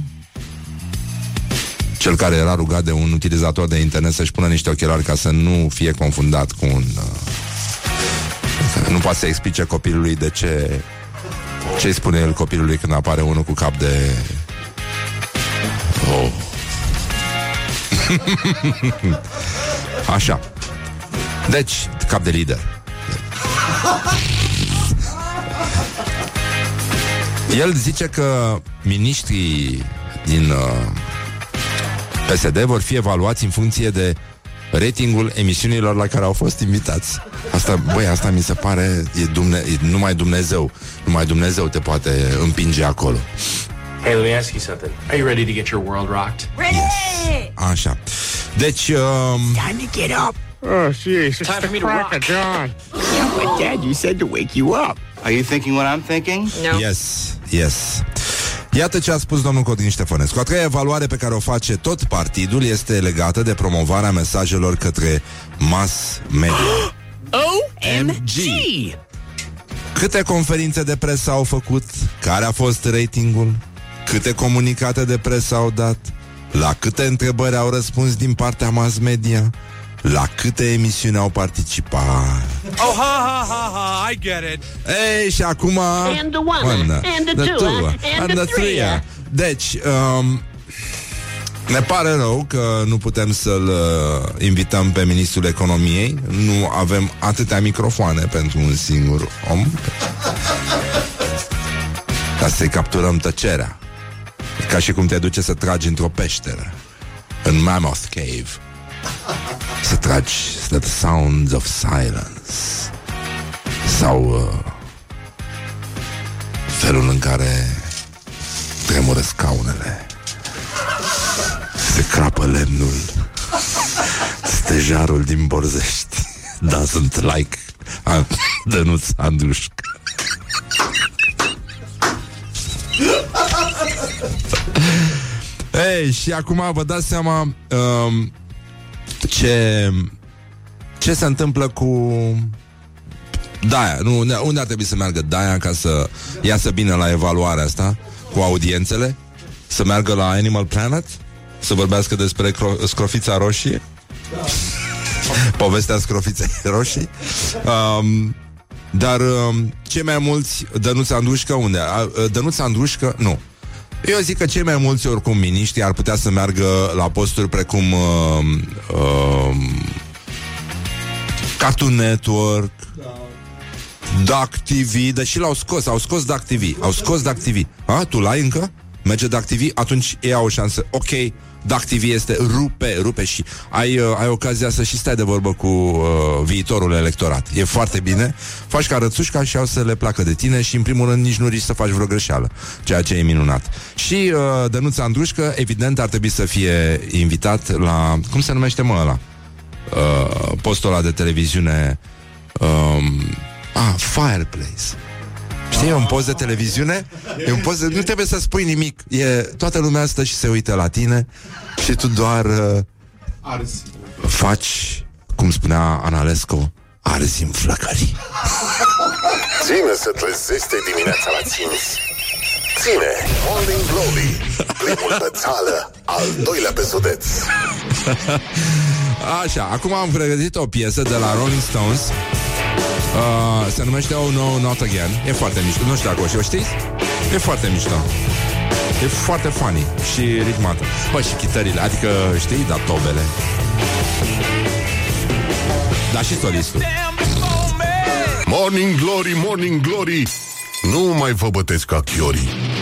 cel care era rugat de un utilizator de internet să-și pună niște ochelari ca să nu fie confundat cu un... Uh, nu poate să explice copilului de ce... Ce îi spune el copilului când apare unul cu cap de... Oh. Așa. Deci, cap de lider. El zice că miniștrii din uh, PSD vor fi evaluați în funcție de ratingul emisiunilor la care au fost invitați. Asta, băi, asta mi se pare e dumne, e numai Dumnezeu, numai Dumnezeu te poate împinge acolo. Hey, let me ask you something. Are you ready to get your world rocked? Așa. Deci, um, Time to get up. Oh, jeez. It's Time for me to rock. of dawn. But Dad, you said to wake you up. Are you thinking what I'm thinking? No. Yes, yes. Iată ce a spus domnul Codin Ștefănescu. A treia evaluare pe care o face tot partidul este legată de promovarea mesajelor către mass media. OMG! Câte conferințe de presă au făcut? Care a fost ratingul? Câte comunicate de presă au dat? La câte întrebări au răspuns din partea mass media? La câte emisiuni au participat? Oh, ha, ha, ha, ha, I get it. Ei, și acum... And the one, and the two, and the three. Deci, um, ne pare rău că nu putem să-l uh, invităm pe ministrul economiei. Nu avem atâtea microfoane pentru un singur om. Ca să-i capturăm tăcerea. E Ca și cum te duce să tragi într-o peșteră. În Mammoth Cave. Să tragi The Sounds of Silence. Sau uh, felul în care tremură scaunele. Se crapă lemnul. Stejarul din Borzești. Doesn't like a, Dănuț Andrușc. Ei, și acum vă dați seama um, ce, ce se întâmplă cu Daia, nu, unde, unde ar trebui să meargă Daia ca să iasă bine la evaluarea asta cu audiențele? Să meargă la Animal Planet? Să vorbească despre cro- scrofița roșie? Povestea scrofiței roșii? Um, dar um, cei mai mulți Dănuț Andrușcă unde? A, Dănuț Andrușcă, nu eu zic că cei mai mulți oricum miniștri ar putea să meargă la posturi precum uh, uh, Cartoon Network, Duck TV, deși l-au scos, au scos Duck TV, au scos Duck TV. A, tu l-ai încă? Merge Duck TV? Atunci ei au o șansă. Ok, Duck TV este rupe, rupe și ai, uh, ai ocazia să și stai de vorbă cu uh, viitorul electorat. E foarte bine. Faci ca rățușca și au să le placă de tine și în primul rând nici nu riști să faci vreo greșeală, ceea ce e minunat. Și uh, Dănuț Andrușcă, evident, ar trebui să fie invitat la... Cum se numește mă ăla? uh, postul ăla de televiziune um, Ah, Fireplace Știi, e un post de televiziune e un post de, Nu trebuie să spui nimic. E, Toată lumea stă și se uită la tine Și tu doar uh, Arzi. Faci, cum spunea Analescu Arzi în flăcări. Ține să trezește dimineața la 5. Ține. Morning Glory Primul pe țară Al doilea pe județ. Așa, acum am pregătit o piesă de la Rolling Stones uh, Se numește Oh No Not Again. E foarte mișto, nu știu dacă o știu, știți? E foarte mișto. E foarte funny și ritmată. Bă, și chitările, adică, știi, da, tobele. Da, și solistul. Morning Glory, Morning Glory. Nu mai vă bătesc ca chiorii. Bă,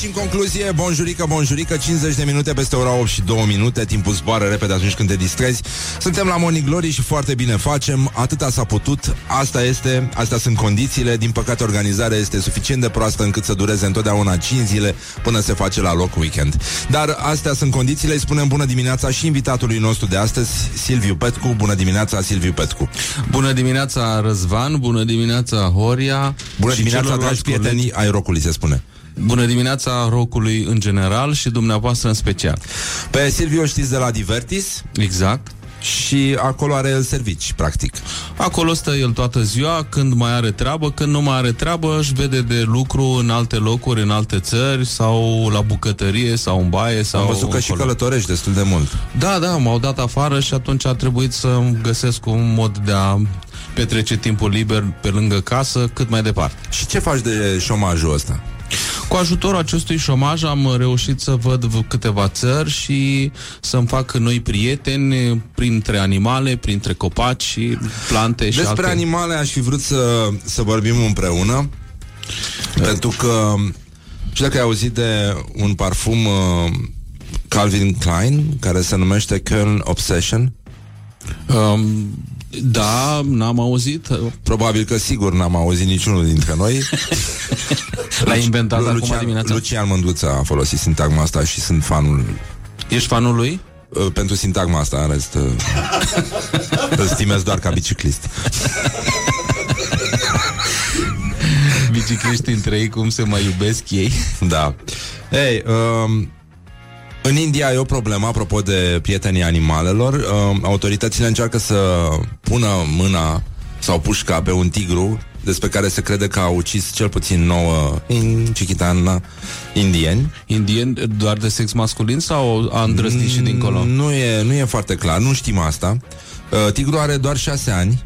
Deci, în concluzie, bonjurică, bonjurică 50 de minute peste ora 8 și 2 minute Timpul zboară repede atunci când te distrezi. Suntem la Morning Glory și foarte bine facem. Atâta s-a putut, asta este Astea sunt condițiile, din păcate organizarea este suficient de proastă încât să dureze întotdeauna 5 zile Până se face la loc weekend. Dar astea sunt condițiile, îi spunem bună dimineața și invitatului nostru de astăzi Silviu Petcu, bună dimineața Silviu Petcu. Bună dimineața, Răzvan, bună dimineața, Horia. Bună și dimineața, celorlalți dragi prieteni ai rocului, se spune Bună dimineața rocului în general și dumneavoastră în special. Pe Silviu o știți de la Divertis Exact. Și acolo are el servici, practic Acolo stă el toată ziua, când mai are treabă, când nu mai are treabă, își vede de lucru în alte locuri, în alte țări, sau la bucătărie, sau în baie, sau... Am văzut că și acolo. călătorești destul de mult Da, da, m-au dat afară și atunci a trebuit să găsesc un mod de a petrece timpul liber pe lângă casă cât mai departe. Și ce faci de șomajul ăsta? Cu ajutorul acestui șomaj am reușit să văd v- câteva țări și să-mi fac noi prieteni printre animale, printre copaci și plante și Despre alte... animale aș fi vrut să, să vorbim împreună Pentru că Și dacă ai auzit de un parfum uh, Calvin Klein Care se numește Köln Obsession? Um, da, n-am auzit. Probabil că sigur n-am auzit niciunul dintre noi L-ai inventat acum Lucian, dimineața? Lucian Mândruță a folosit sintagma asta Și sunt fanul Ești fanul lui? uh, Pentru sintagma asta În rest uh, Îl stimez doar ca biciclist Bicicliștii între ei, cum se mai iubesc ei? Da. Ei, um, în India e o problemă, apropo de prietenii animalelor. Um, autoritățile încearcă să pună mâna sau pușca pe un tigru despre care se crede că a ucis cel puțin nouă in Chiquitana indieni. Indien doar de sex masculin sau a îndrăstit și dincolo? Nu e, nu e foarte clar, nu știm asta. Uh, tigru are doar șase ani.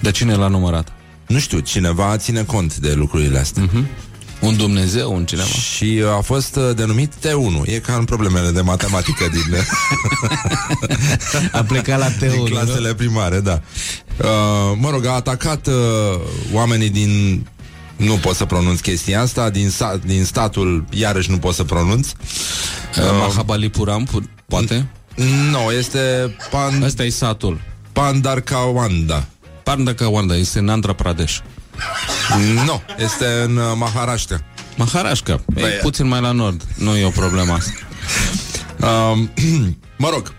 De cine l-a numărat? Nu știu, cineva ține cont de lucrurile astea. Mhm. Un Dumnezeu, un cineva. Și uh, a fost uh, denumit T1. E ca în problemele de matematică din, A plecat la din teul. clasele primare, da. Uh, mă rog, a atacat uh, oamenii din... Nu pot să pronunț chestia asta Din, sa- din statul, iarăși nu pot să pronunț Uh, Mahabalipuram, pu- poate? Nu, este Pan, Ăsta e satul. Pandarkawanda Pandakawanda este în Andhra Pradesh. Nu, este în uh, Maharashtra Maharashtra. E Băi, puțin mai la nord. Nu e o problemă asta. Um, mă rog,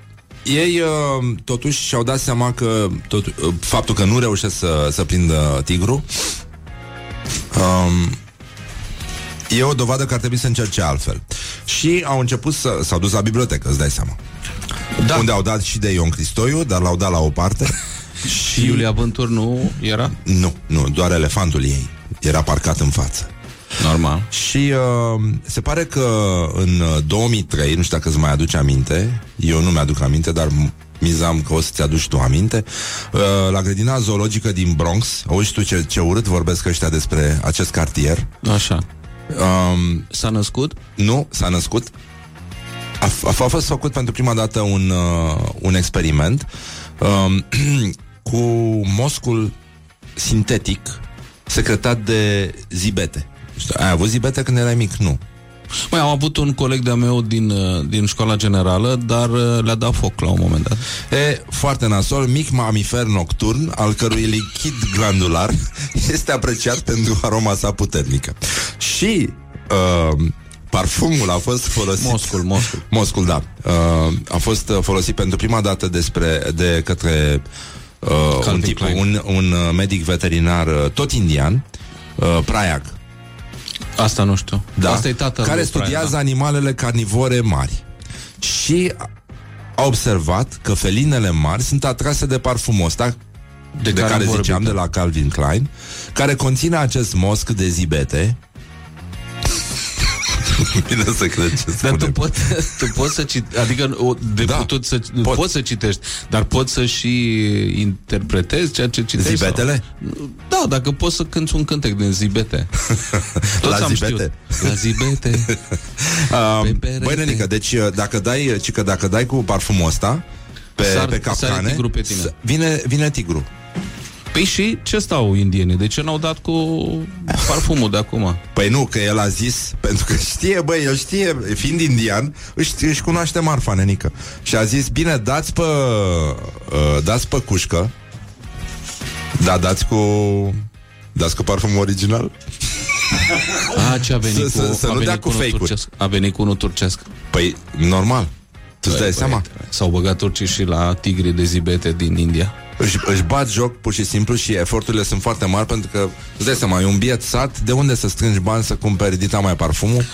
ei uh, totuși și-au dat seama că tot, uh, faptul că nu reușesc să, să prindă tigru um, e o dovadă că ar trebui să încerce altfel. Și au început să... S-au dus la bibliotecă, îți dai seama. Da. Unde au dat și de Ion Cristoiu, dar l-au dat la o parte. Și Iulia Vântur nu era? Nu, nu, doar elefantul ei era parcat în față. Normal. Și uh, se pare că în uh, 2003, nu știu dacă îți mai aduce aminte, eu nu mi-aduc aminte, dar m- mizam că o să-ți aduci tu aminte, uh, la grădina zoologică din Bronx, auzi tu ce, ce urât vorbesc ăștia despre acest cartier, Așa. um, S-a născut? nu, s-a născut, a, f- a, f- a fost făcut pentru prima dată un, uh, un experiment um, cu moscul sintetic secretat de zibete. Știu, Ai avut zibete când erai mic? Nu. Mai am avut un coleg de-a meu din, uh, din școala generală, dar uh, le-a dat foc la un moment dat. E foarte nasol, mic mamifer nocturn, al cărui lichid glandular este apreciat pentru aroma sa puternică. Și uh, Parfumul a fost folosit Moscul, moscul Moscul, da uh, A fost uh, folosit pentru prima dată despre, de către uh, un, tip, un, un uh, medic veterinar uh, tot indian uh, Prayag Asta nu știu. Da, Asta e tatăl care lui studiază Brian, animalele carnivore mari. Și a observat că felinele mari sunt atrase de parfumul ăsta de, de care care, am vorbit, ziceam, da. de la Calvin Klein, care conține acest mosc de zibete. Bine să cred ce Dar tu, spune. pot, tu poți să citești, adică o, de Da, da, putut să, pot. pot. poți să citești, dar poți să și interpretezi ceea ce citești. Zibetele? Sau? Da, dacă poți să cânti un cântec din zibete. Toți La am zibete? Știut. La zibete. Um, Pe perete. băi, nenică, deci uh, dacă dai, ci că dacă dai cu parfumul ăsta pe, Sar- pe sare capcane, tigru pe tine. s- vine, vine tigru. Păi și ce stau indienii? De ce n-au dat cu parfumul de acum? Păi nu, că el a zis, pentru că știe, băi, el știe, fiind indian, își, își cunoaște marfa, nenică. Și a zis, bine, dați pe, uh, dați pe cușcă, da, dați cu, dați cu parfumul original. A, ce a venit Să- cu, să- să a nu venit dea cu cu unul fake-uri. turcesc. A venit cu unul turcesc. Păi, normal. Tu îți dai Băi, seama? băiete, S-au băgat turcii și la tigrii de zibete din India. Își, își bat joc pur și simplu și eforturile sunt foarte mari pentru că, îți dai seama, e un biet sat, de unde să strângi bani să cumperi dita mai parfumul?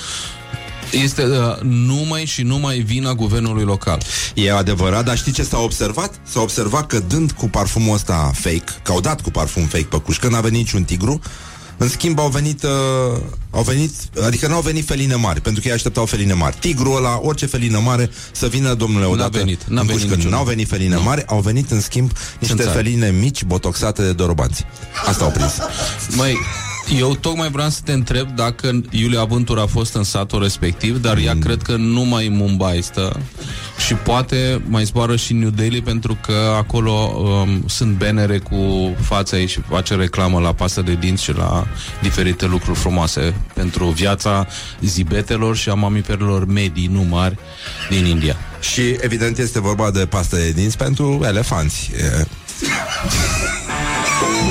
Este uh, numai și numai vina guvernului local. E adevărat, dar știi ce s-a observat? S-a observat că dând cu parfumul ăsta fake, că au dat cu parfum fake pe cușcă, n-a venit niciun tigru, în schimb au venit, uh, au venit, adică nu au venit feline mari, pentru că ei așteptau feline mari. Tigrul ăla, orice felină mare, să vină domnule odată. venit, n-a în venit cușcă. niciunul. N-au venit feline mari, au venit în schimb niște țară. feline mici, botoxate de dorobanți. Asta au prins. Măi, eu tocmai vreau să te întreb dacă Iulia Vântur a fost în satul respectiv, dar ea cred că nu mai în Mumbai stă și poate mai zboară și în New Delhi pentru că acolo um, sunt bannere cu fața ei și face reclamă la pasă de dinți și la diferite lucruri frumoase pentru viața zibetelor și a mamiferilor medii, nu mari, din India. Și evident este vorba de pastă de dinți pentru elefanți.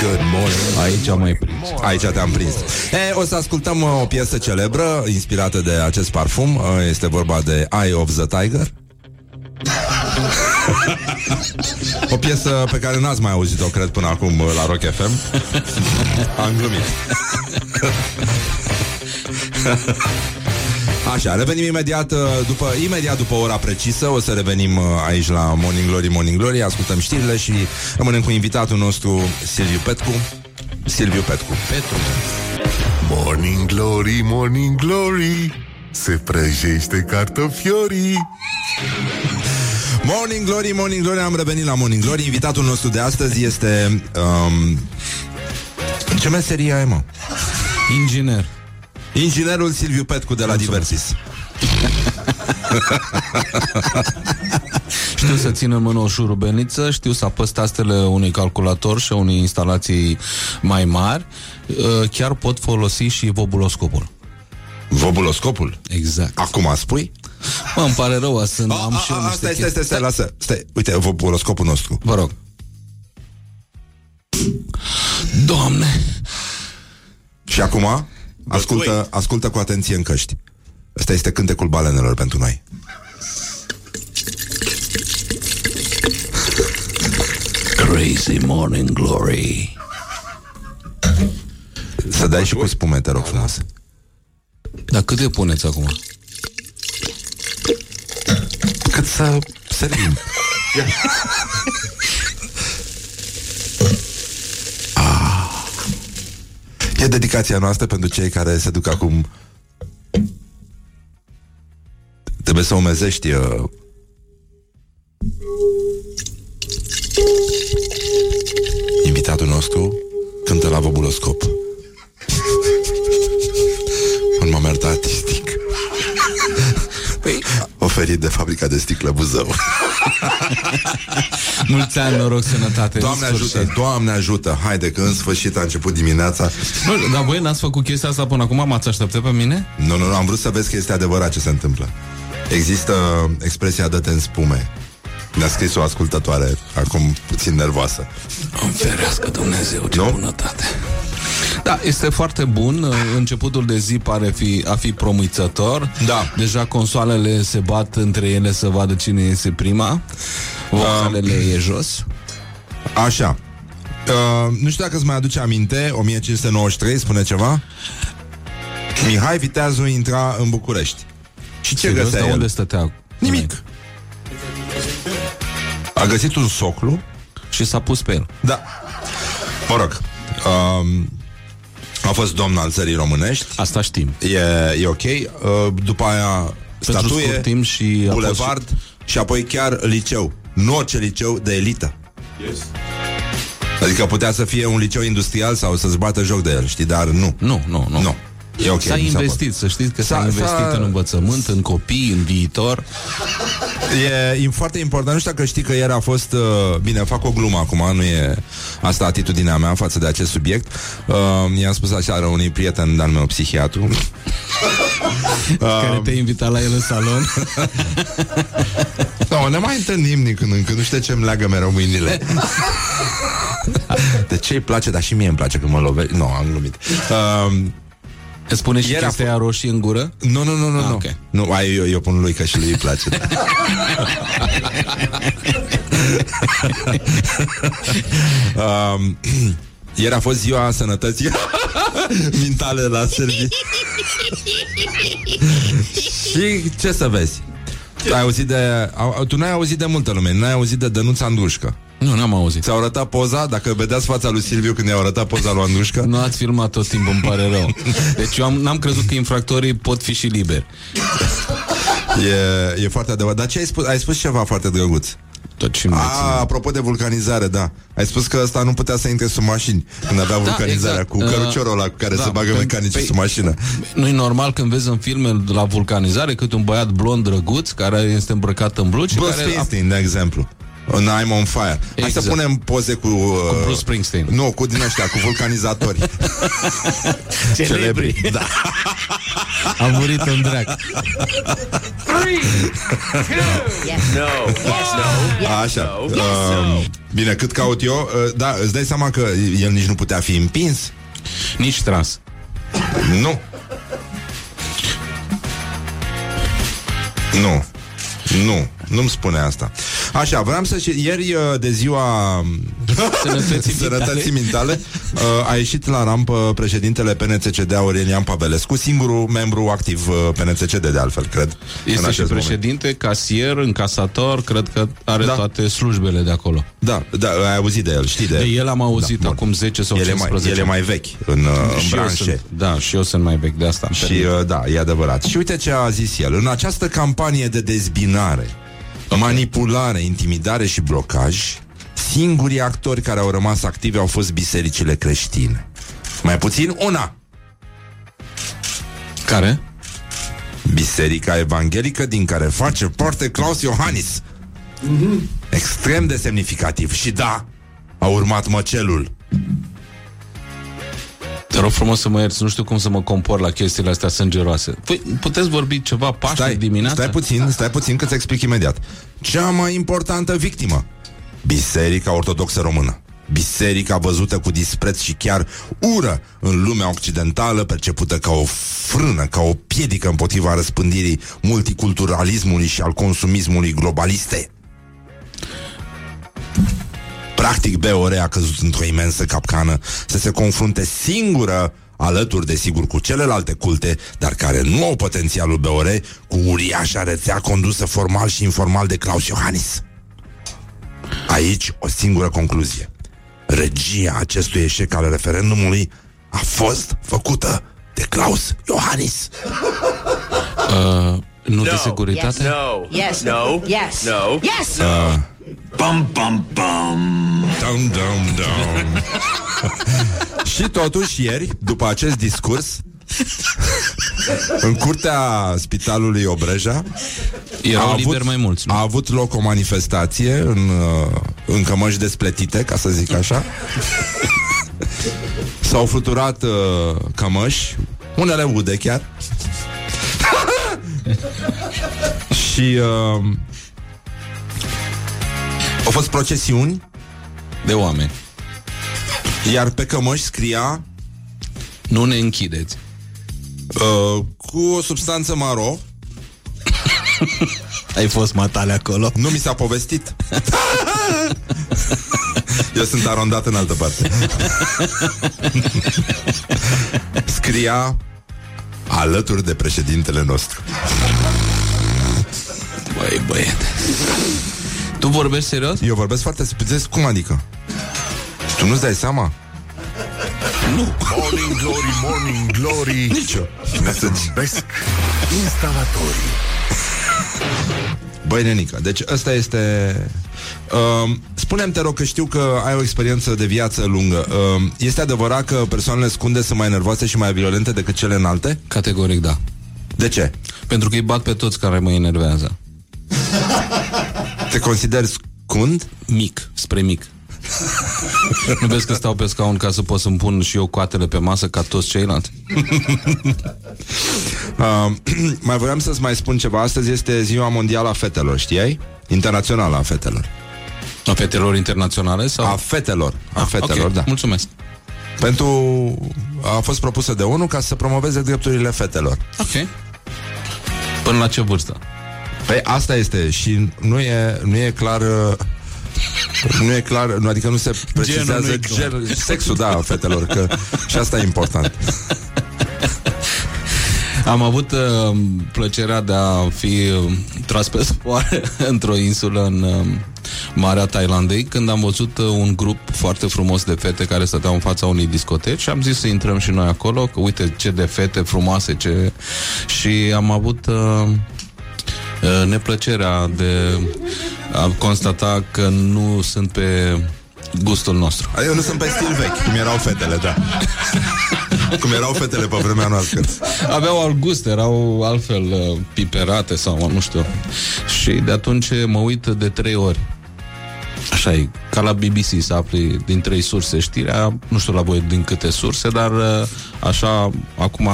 E, Good morning. Aici am mai prins. Aici te-am prins. E, o să ascultăm uh, o piesă celebră inspirată de acest parfum. Uh, Este vorba de Eye of the Tiger. o piesă pe care n-ați mai auzit-o, cred, până acum uh, la Rock FM. Am glumit. Așa, revenim imediat uh, după, imediat după ora precisă. O să revenim uh, aici la Morning Glory, Morning Glory. Ascultăm știrile și rămânem cu invitatul nostru Silviu Petcu. Silviu Petcu. Petru. Morning Glory, Morning Glory. Se prăjește cartofiorii. Morning Glory, Morning Glory, am revenit la Morning Glory. Invitatul nostru de astăzi este um, Ce meserie ai, mă? Inginer. Inginerul Silviu Petcu de la Diversis Știu să țin în mână o șurubelniță, știu să apăs tastele unui calculator și a unei instalații mai mari. Uh, Chiar pot folosi și vobuloscopul. Vobuloscopul Exact. Acum spui? Mă, îmi pare rău, sunt, A, am și eu a, a, niște stai, stai, stai, stai, chestii. lasă Stai, uite, vobuloscopul nostru Vă rog. Doamne! Și acum ascultă, ascultă cu atenție în căști Ăsta este cântecul balenelor pentru noi Crazy Morning Glory. Să dai și cu spume, te rog frumos Dar cât de puneți acum? Cât să servim Ah. E dedicația noastră pentru cei care se duc acum. Trebuie să umezești uh... Invitatul nostru. Cântă la vobuloscop. Un moment artistic. Păi, Oferit de fabrica de sticlă Buzău mulți ani, noroc, sănătate. în Doamne sfârșit. ajută, Doamne ajută Haide că în sfârșit a început dimineața Nu, dar voi n-ați făcut chestia asta până acum? M-ați așteptat pe mine? Nu, nu, nu, am vrut să vezi că este adevărat ce se întâmplă Există expresia dă-te în spume Ne-a scris o ascultătoare Acum puțin nervoasă Îmi ferească Dumnezeu, ce Nu? bunătate. Da, este foarte bun. Începutul de zi pare fi, a fi promițător. Da. Deja consoalele se bat între ele să vadă cine este prima. Vocalele e jos. Așa. Uh, nu știu dacă îți mai aduce aminte 1593, spune ceva Mihai Viteazu intra în București Și ce Serios? găsea Dar el? unde stătea? Nimic A găsit un soclu Și s-a pus pe el. Da Mă rog um, A fost domn al țării românești Asta știm. E, e ok uh, După aia Pentru statuie scurt timp și a fost Bulevard și apoi chiar liceu Nu orice liceu de elită Yes. Adică putea să fie un liceu industrial Sau să-ți bată joc de el, știi, dar nu Nu, nu, nu. Nu E ok, s-a nu s-a investit, să știți că s-a, S-a- investit s-a- în învățământ, în copii, în viitor. E, e foarte important, nu știu dacă știi că ieri a fost uh, Bine, fac o glumă acum Nu e asta atitudinea mea față de acest subiect. Uh, I-am spus așa unui prieten Dar meu psihiatru. Care te-a invitat la el în salon. No, ne mai întâlnim din când în când Nu știu de ce îmi leagă mereu mâinile. De ce îi place, dar și mie îmi place când mă lovești. Nu, am glumit. Uh, Îți spune și Ieri a chestia aia roșie în gură? Nu, nu, nu, nu, Ah, nu. ok. Nu, ai, eu, eu pun lui că și lui îi place. um, ieri a fost ziua sănătății mentale la serviciu. și ce să vezi? Ai auzit de... Au, tu n-ai auzit de multă lume, n-ai auzit de Dănuța Andușcă. Nu, n-am auzit. Ți-au arătat poza? Dacă vedeați fața lui Silviu când i-au arătat poza lui Andușcă? Nu ați filmat tot timpul, îmi pare rău. Deci eu am, n-am crezut că infractorii pot fi și liberi. E, e foarte adevărat. Dar ce ai spus? Ai spus ceva foarte drăguț. Tot și nu A, apropo de vulcanizare, da. Ai spus că ăsta nu putea să intre sub mașini când avea vulcanizarea, exact. cu căruciorul ăla cu care Da, se bagă pe- mecanicii pe- sub mașină. Nu-i normal când vezi în filme la vulcanizare cât un băiat blond drăguț care este îmbrăcat în blugi și Bruce care a, Springsteen, de exemplu. În I'm on fire. Hai să Exact. punem poze cu... Uh, Cu Bruce Springsteen. Nu, cu din ăștia, cu vulcanizatori. Celebri. Da. a murit în drac. No. Yes, no. Așa. Uh, bine, cât caut eu, uh, da, îți dai seama că el nici nu putea fi împins? Nici tras. Nu. Nu. Nu, nu-mi spune asta. Așa, vreau să și ieri uh, de ziua Sănătății Sănătății Mintale uh, a ieșit la rampă președintele PNCCD Aurelian Pavelescu, singurul membru activ uh, PNCCD de altfel, cred. în Este și acest moment. președinte, casier, încasator, cred că are Da. toate slujbele de acolo. Da, da, ai auzit de el, știi de De el. el am auzit Da, bun. acum 10 sau El e, mai, 15 el e mai vechi în, uh, în Și eu branșe. sunt, da, și eu sunt mai vechi de asta. îmi Și permit. uh, da, e adevărat. Și uite ce a zis el. În această campanie de dezbinare, manipulare, intimidare și blocaj, singurii actori care au rămas activi au fost bisericile creștine. Mai puțin una. Care? Biserica Evanghelică din care face parte Claus Iohannis. Extrem de semnificativ. Și da, a urmat măcelul. Te rog frumos să mă ierți, nu știu cum să mă compor la chestiile astea sângeroase. Păi, puteți vorbi ceva paște Stai, dimineața? stai puțin, stai puțin că ți explic imediat. Cea mai importantă victimă, Biserica Ortodoxă Română. Biserica văzută cu dispreț și chiar ură în lumea occidentală, percepută ca o frână, ca o piedică împotriva răspândirii multiculturalismului și al consumismului globaliste. Practic, BOR a căzut într-o imensă capcană să se confrunte singură alături, desigur, cu celelalte culte, dar care nu au potențialul BOR, cu uriașa rețea condusă formal și informal de Claus Iohannis. Aici o singură concluzie. Regia acestui eșec al referendumului a fost făcută de Claus Iohannis. Uh, nu de securitate? No. Yes. No. Yes. No. Yes. Bum, bum, bum. Dum, dum, dum. și totuși ieri, după acest discurs, în curtea spitalului Obreja Erau a liberi mai mulți, nu? A avut loc o manifestație în, uh, în cămăși despletite, ca să zic așa. S-au fluturat uh, cămăși, unele ude chiar. și uh, au fost procesiuni De oameni. Iar pe cămăși scria Nu ne închideți. Uh, cu o substanță maro. Ai fost matale acolo? Nu mi s-a povestit. Eu sunt arondat în altă parte. Scria alături de președintele nostru. Băi, băiete. Tu vorbești serios? Eu vorbesc foarte serios. Cum adică? Tu nu-ți dai seama? Nu. Morning Glory, Morning Glory. Nici eu. Ne zâmbesc instalatorii. Băi, nenică, deci ăsta este... Uh, spune-mi, te rog, că știu că ai o experiență de viață lungă. Uh, este adevărat că persoanele scunde sunt mai nervoase și mai violente decât cele înalte? Categoric da. De ce? Pentru că îi bat pe toți care mă enervează. Te consideri scund? Mic, spre mic. nu vezi că stau pe scaun ca să pot să-mi pun și eu coatele pe masă ca toți ceilalți? Uh, mai voiam să-ți mai spun ceva. Astăzi este ziua mondială a fetelor, știai? Internațională a fetelor. A fetelor internaționale? Sau? A fetelor. A Ah, fetelor, ok, da. Mulțumesc. Pentru... A fost propusă de ONU ca să promoveze drepturile fetelor. Ok. Până la ce vârstă? Păi asta este și nu e, nu e clar uh, nu e clar, nu, adică nu se precizează nu e clar. gen, sexul, da, fetelor, că și asta e important. Am avut uh, plăcerea de a fi uh, tras pe spoare într-o insulă în uh, Marea Thailandei când am văzut uh, un grup foarte frumos de fete care stăteau în fața unei discoteci și am zis să intrăm și noi acolo, că uite ce de fete frumoase ce... și am avut uh, uh, neplăcerea de a constata că nu sunt pe gustul nostru. Eu nu sunt pe stil vechi, cum erau fetele, da. cum erau fetele pe vremea noastră. Aveau alt gust, erau altfel uh, piperate sau nu știu. Și de atunci mă uit de trei ori. Așa e, ca la BBC să afli din trei surse știrea, nu știu la voi din câte surse, dar uh, așa, acum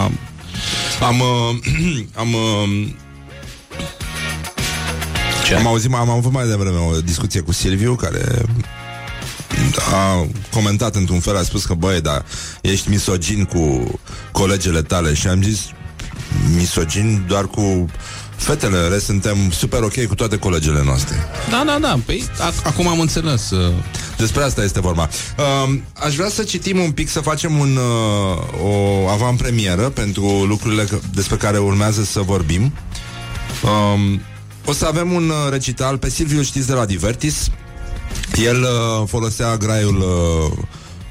Am, uh, am, uh, Ce? am auzit, am avut mai devreme o discuție cu Silviu, care a comentat într-un fel, a spus că, băi, da, ești misogin cu colegele tale și am zis, misogin doar cu fetele, în rest suntem super ok cu toate colegele noastre. Da, da, da, păi ac- acum am înțeles. Uh, Despre asta este vorba. Uh, aș vrea să citim un pic, să facem un, uh, o avantpremieră pentru lucrurile că, despre care urmează să vorbim. Um, o să avem un uh, recital pe Silviu, știți, de la Divertis. El uh, folosea graiul uh,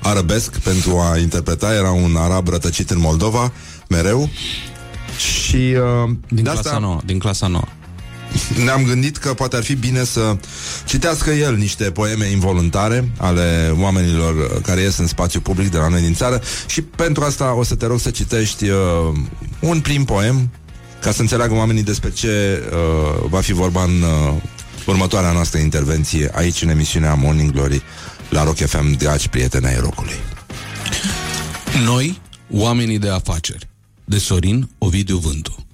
arabesc pentru a interpreta, era un arab rătăcit în Moldova, mereu. Și uh, din de clasa asta nouă, din clasa nouă. ne-am gândit că poate ar fi bine să citească el niște poeme involuntare ale oamenilor uh, care ies în spațiu public de la noi din țară și pentru asta o să te rog să citești uh, un prim poem ca să înțeleagă oamenii despre ce uh, va fi vorba în uh, următoarea noastră intervenție aici în emisiunea Morning Glory la Rock FM, dragi prieteni ai rocului. Noi, oamenii de afaceri, de Sorin Ovidiu Vântu.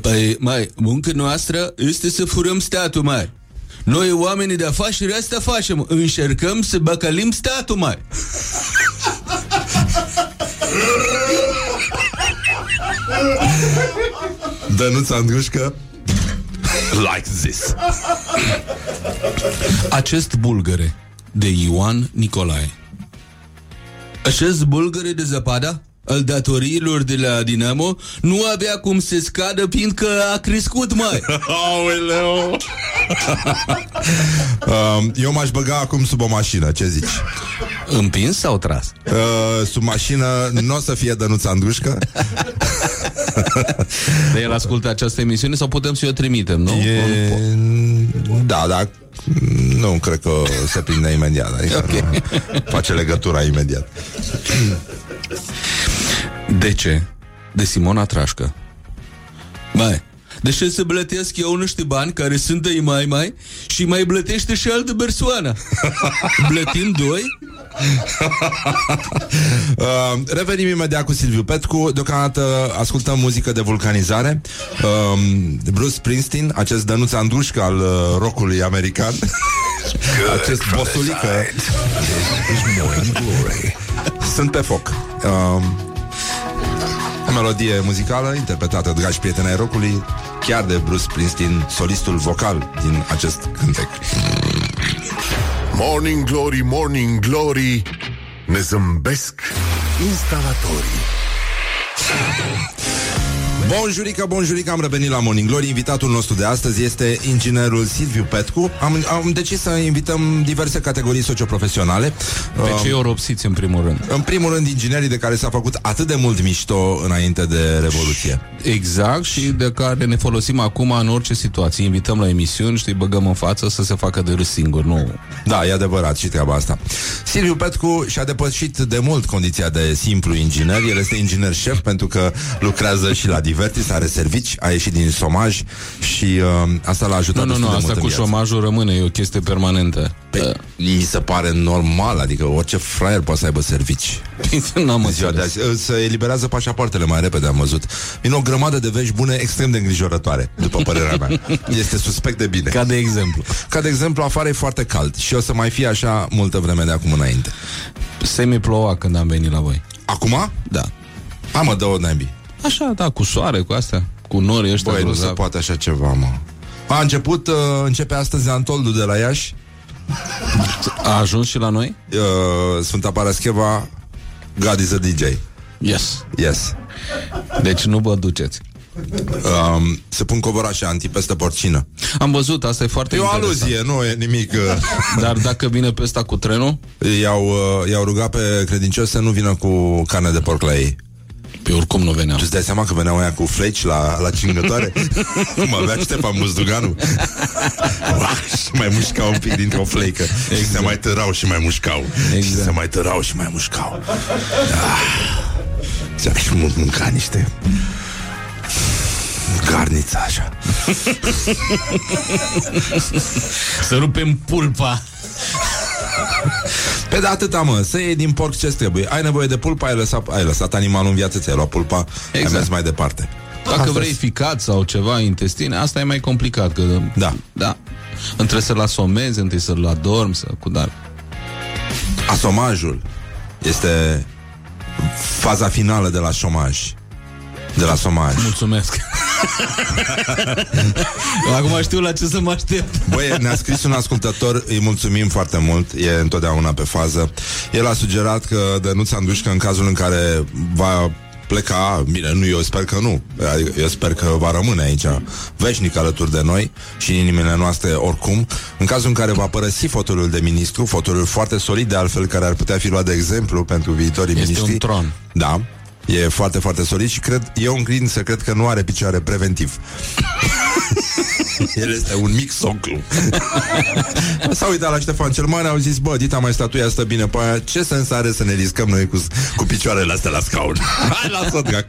Păi, mai, munca noastră este să furăm statul, mai. Noi, oamenii de afaceri, asta facem. Încercăm să băcălim statul, mai. Dănuț Andrușcă Like this Acest bulgăre de Ioan Nicolae. Acest bulgăre de zăpada al datoriilor de la Dinamo nu avea cum să scadă fiindcă a crescut mai. Aoleu uh, Eu m-aș băga acum sub o mașină, ce zici? Împins sau tras? Uh, sub mașină nu o să fie Dănuț Andrușcă De el ascultă această emisiune sau putem să o trimitem, nu? e... Da, da Nu cred că se prinde imediat adică okay. nu, Face legătura imediat De ce? De Simona Trașcă. Mai, de ce să plătesc eu niște bani care sunt de mai mai și mai plătește și altă persoană? Plătim doi? uh, Revenim imediat cu Silviu Petcu Deocamdată ascultăm muzică de vulcanizare uh, Bruce Springsteen Acest Dănuț Andrușcă al uh, rockului american Acest bosulică This is Morning Glory Sunt pe foc. Uh, o melodie muzicală interpretată, dragi prieteni ai rocului, chiar de Bruce Springsteen, solistul vocal din acest cântec. Morning Glory, Morning Glory Ne zâmbesc instalatorii Bonjurică, bonjurică, am revenit la Morning Glory Invitatul nostru de astăzi este inginerul Silviu Petcu Am, am decis să invităm diverse categorii socioprofesionale Pe Um, cei oropsiți în primul rând. În primul rând, inginerii de care s-a făcut atât de mult mișto înainte de Revoluție Exact și de care ne folosim acum în orice situație. Invităm la emisiuni, știi, băgăm în față să se facă de râs singur, nu. Da, e adevărat și treaba asta Silviu Petcu și-a depășit de mult condiția de simplu inginer El este inginer șef pentru că lucrează și la Divertis, are servici, a ieșit din somaj Și uh, asta l-a ajutat Nu, nu, destul nu, de asta mult cu în viață. șomajul rămâne, e o chestie permanentă. Păi, mi se pare normal, adică orice fraier poate să aibă servici. N-am În ziua de înțeles. azi. Se eliberează pașapoartele mai repede, am văzut. Vine o grămadă de vești bune extrem de îngrijorătoare, după părerea mea. Este suspect de bine. Ca de exemplu. Ca de exemplu, afară e foarte cald și o să mai fie așa multă vreme de acum înainte. Semi-ploua când am venit la voi. Acum? Da. Am mă, dă-o naibii. Așa, da, cu soare, cu astea. Cu nori ăștia Băi, nu se grozavi. poate așa ceva, mă. A început, uh, începe astăzi Antoldu de la Iași. A ajuns și la noi? Uh, Sfânta Parascheva, God is a DJ. Yes. Yes. Deci nu vă duceți. Um, se pun covorașe antipestă porcină. Am văzut, asta e foarte E o interesant. aluzie, nu e nimic. uh, Dar dacă vine pe ăsta cu trenul, I-au, uh, i-au rugat pe credincioși să nu vină cu carne de porc la ei. Pe oricum nu veneam. Tu îți dai seama că veneau aia cu fleci la, la cingătoare? Cum avea Ștefan Buzduganu? Uah, și mai mușcau un pic dintr-o fleică. Exact. Și se mai tărau și mai mușcau. Exact. Și se mai tărau și mai mușcau. Ah. Ți-am și mult mânca niște garniță așa. Să rupem pulpa. Pe de atâta, mă, să iei din porc ce trebuie. Ai nevoie de pulpa, ai lăsat, ai lăsat animalul în viață, ți-ai luat pulpa, exact. ai Exact. mers mai departe. Dacă Asta vrei ficat sau ceva intestine, asta e mai complicat. Că, Da. Da. Între să-l asomezi, întâi să-l adormi, să cu dar. Asomajul este faza finală de la șomaj. De la somaj. Mulțumesc. Acum știu la ce să mă aștept. Băi, ne-a scris un ascultător, îi mulțumim foarte mult, e întotdeauna pe fază. El a sugerat că Dănuț Andușcă, în cazul în care va pleca, bine, nu, eu sper că nu, Adică eu sper că va rămâne aici veșnic alături de noi și în inimile noastre oricum, în cazul în care va părăsi fotolul de ministru, fotolul foarte solid de altfel, care ar putea fi luat de exemplu pentru viitorii Este miniștri. un tron. Da, e foarte, foarte solid și cred, eu înclin să cred că nu are picioare preventiv. El este un mic soclu. S-a uitat la Ștefan cel Mare, au zis, bă, Dita mai statuia stă bine pe aia, ce sens are să ne riscăm noi cu, cu picioarele astea la scaun? Hai, lasă drac.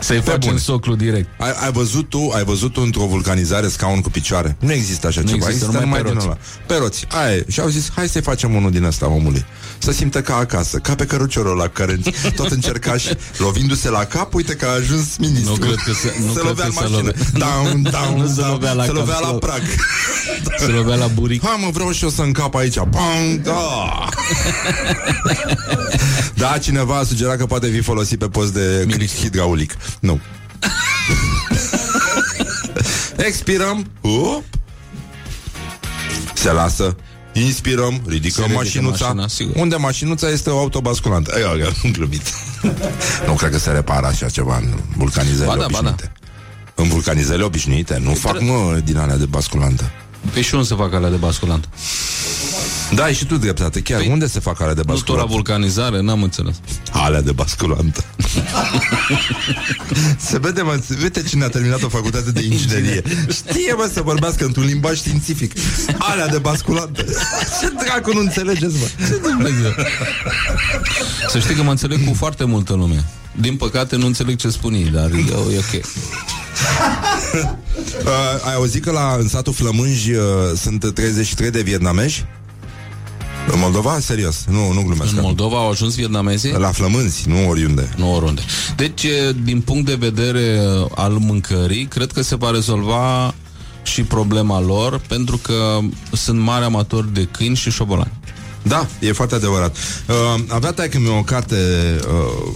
Să-i Pe facem bune. soclu direct. Ai, ai văzut tu, ai văzut tu într-o vulcanizare scaun cu picioare? Nu există așa Nu ceva, există, numai pe din roți. ăla. Pe roți. Aia e. Și au zis, hai să-i facem unul din ăsta omului. Să simtă ca acasă, ca pe căruciorul ăla care tot încerca și lovindu-se la cap, uite că a ajuns ministru. Nu cred că se- nu se cred lovea că în se mașină. love- Down, down, Nu se down. lovea la se cap, lovea se la lo- prag. Se lovea la buric. Ha, mă, vreau și eu să încap aici. Bang, da. da, cineva a sugerat că poate fi folosit pe post de hidraulic. Nu. Expirăm. Up. Se lasă. Inspirăm, ridicăm Se ridică mașinuța. mașina, sigur. Unde mașinuța este o autobasculantă. Ai, ai, am glumit. nu cred că se repară așa ceva în vulcanizările Ba da, ba da. obișnuite. În vulcanizările obișnuite. Nu fac, mă, din alea de basculantă. Pe și unde se fac alea de basculant? Da, ai și tu dreptate. Chiar, Păi, unde se fac alea de Nu tot la basculantă? vulcanizare, n-am înțeles. Alea de basculantă. se vede, mă, se vede cine a terminat o facultate de inginerie. Știe, mă, să vorbească într-un limbaj științific. Alea de basculantă. Ce dracu nu înțelegeți, mă? Ce Dumnezeu? Să știi că mă înțeleg cu foarte multă lume. Din păcate nu înțeleg ce spun ei, dar eu, e ok. Uh, ai auzit că la, în satul Flămânji uh, sunt 33 de vietnamezi? În Moldova? Serios, nu, nu glumesc. În Moldova au ajuns vietnamezii? La Flămânzi, nu oriunde. Nu oriunde. Deci, e, din punct de vedere uh, al mâncării, cred că se va rezolva și problema lor, pentru că sunt mari amatori de câini și șobolani. Da, e foarte adevărat. Uh, avea taică mi o carte, uh,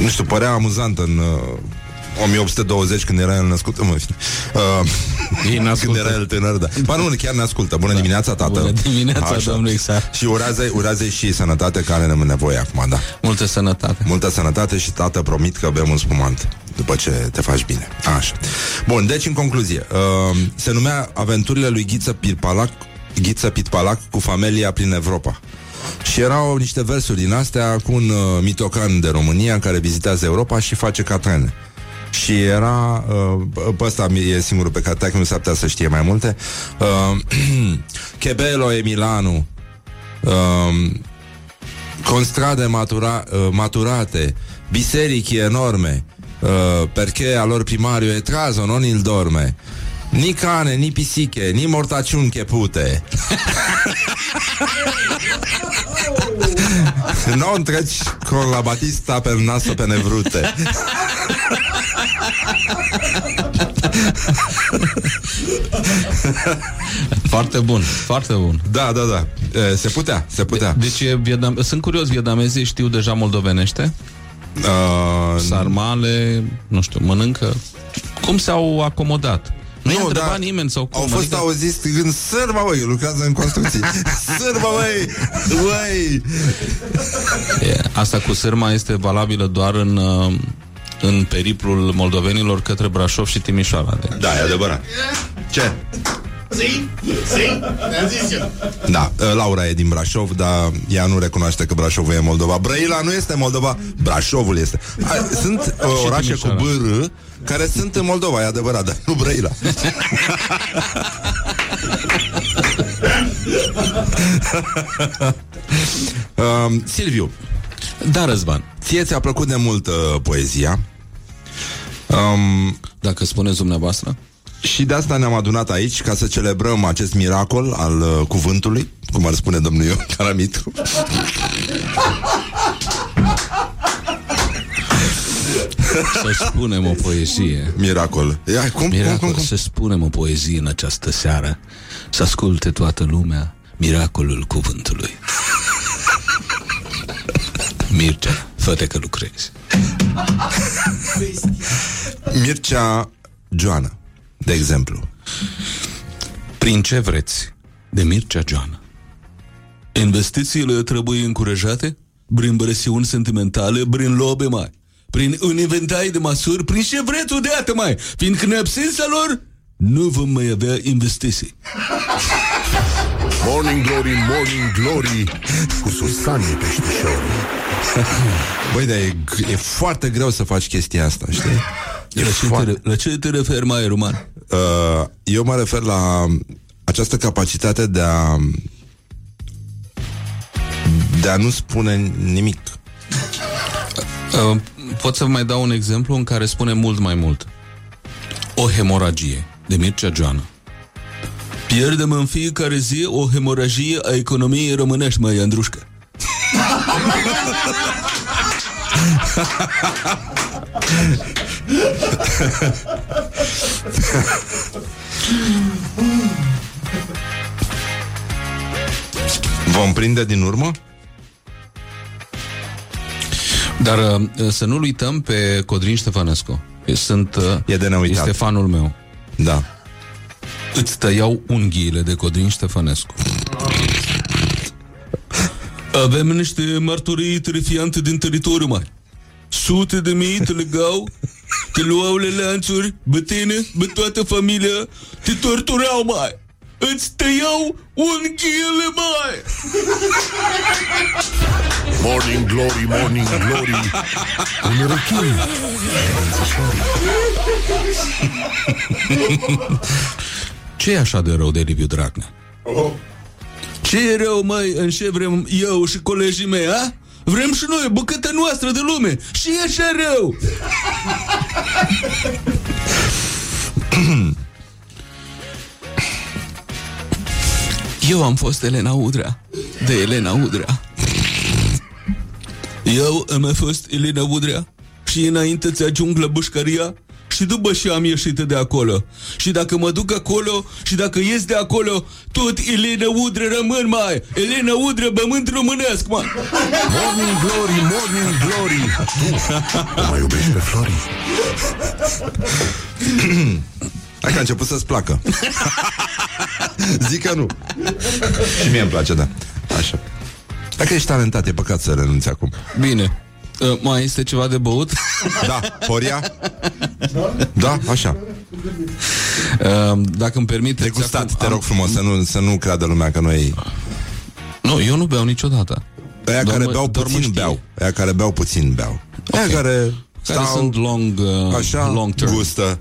nu știu, părea amuzantă în uh, 1820 când era el născut. Mă, știu. uh, când era el tânăr, da. Ba nu, chiar ne ascultă. Bună da. dimineața, tată. Bună dimineața, domnul Xar. Și urează, urează și sănătate care ne nevoie acum, da. Multă sănătate. Multă sănătate și tată, promit că bem un spumant după ce te faci bine. Așa. Bun, deci în concluzie, uh, se numea Aventurile lui Ghiță Pirpalac Ghiță Pitpalac cu familia prin Europa. Și erau niște versuri din astea cu un uh, mitocan de România care vizitează Europa și face catrene. Și era uh, Pe ăsta e singurul pe care nu s-ar putea să știe mai multe uh, Che e Milano uh, Constrade matura, uh, maturate. Biserici enorme. Uh, Perché alor primario e trazo non il dorme. Ni cane, ni pisiche, ni mortaciuni chepute. non treci con la batista per naso pe nevrute. foarte bun, foarte bun. Da, da, da. E, se putea, se putea. Deci vietnam... sunt curios, vietnamezii știu deja moldovenește? Uh, Sarmale, nu știu, mănâncă. Cum s-au acomodat? Nu, nu da, nimeni sau cum. Au fost adică... auziți în sârba, băi, lucrează în construcții. sârba, băi, băi. Asta cu sârma este valabilă doar în, uh, în periplul moldovenilor către Brașov și Timișoara. Deci. Da, e adevărat. Ce? Si? Si? zis eu. Da, uh, Laura e din Brașov, dar ea nu recunoaște că Brașovul e Moldova. Brăila nu este Moldova, Brașovul este. Sunt uh, orașe cu BR care sunt în Moldova, e adevărat, dar nu Brăila. um, Silviu. Da, Răzvan. Ție ți-a plăcut de mult uh, poezia. Um, Dacă spuneți dumneavoastră. Și de asta ne-am adunat aici ca să celebrăm acest miracol al uh, cuvântului, cum ar spune domnul Ion Caramitru. Să spunem o poezie. Miracol. Ia, cum, Miracol. Cum, cum, cum? Să spunem o poezie în această seară. Să asculte toată lumea miracolul cuvântului. Mircea, fă că lucrezi. Mircea Joana, de exemplu. Prin ce vreți? De Mircea Joana. Investițiile trebuie încurajate prin presiuni sentimentale, prin lobe mai prin un inventai de măsuri, prin ce vreți odată mai, fiindcă în absența lor nu vom mai avea investiții. Morning Glory, Morning Glory Cu Susanie Peștișorii Băi, dar e, e foarte greu să faci chestia asta, știi? E la, ce foarte... te, la ce te referi mai, Roman? Uh, eu mă refer la această capacitate de a de a nu spune nimic. Uh, pot să mai dau un exemplu în care spune mult mai mult. O hemoragie, de Mircea Joană. Pierdem în fiecare zi o hemoragie a economiei românești, mai Andrușcă. Vom prinde din urmă? Dar uh, să nu-l uităm pe Codrin Ștefănescu. Sunt, uh, e de neuitat. Este fanul meu. Da. Îți tăiau unghiile de Codrin Ștefănescu. Avem niște mărturii terifiante din teritoriu mare. Sute de mii te legau, te luau le lanțuri, pe tine, pe toată familia, te torturau mai. Îți tăiau unghiile mai! Morning Glory, Morning Glory Un rechin ce e așa de rău de Liviu Dragnea? Oh. Ce e rău, mai în ce vrem eu și colegii mei, a? Vrem și noi bucătă noastră de lume Și e așa rău Eu am fost Elena Udrea De Elena Udrea Eu am fost Elena Udrea Și înainte ți ajung la bușcăria și după și am ieșit de acolo. Și dacă mă duc acolo și dacă ies de acolo, tot Elena Udră rămân, mai. Elena Udră, bământ românesc, mai. Morning Glory, Morning Glory Tu o mai iubești pe Flori? Hai că a început să-ți placă. Zic că nu. Și mie îmi place, da. Așa. Dacă ești talentat, e păcat să renunți acum. Bine. Uh, mai este ceva de băut? Da, Horia? Da, așa. Uh, dacă îmi permite... De gustat, te rog frumos, să nu, să nu creadă lumea că noi... Nu, eu nu beau niciodată. Aia Doar care mă- beau doar mă puțin știe. beau. Aia care beau puțin beau. Aia Ok. care Care stau, sunt long, uh, așa, long term. gustă.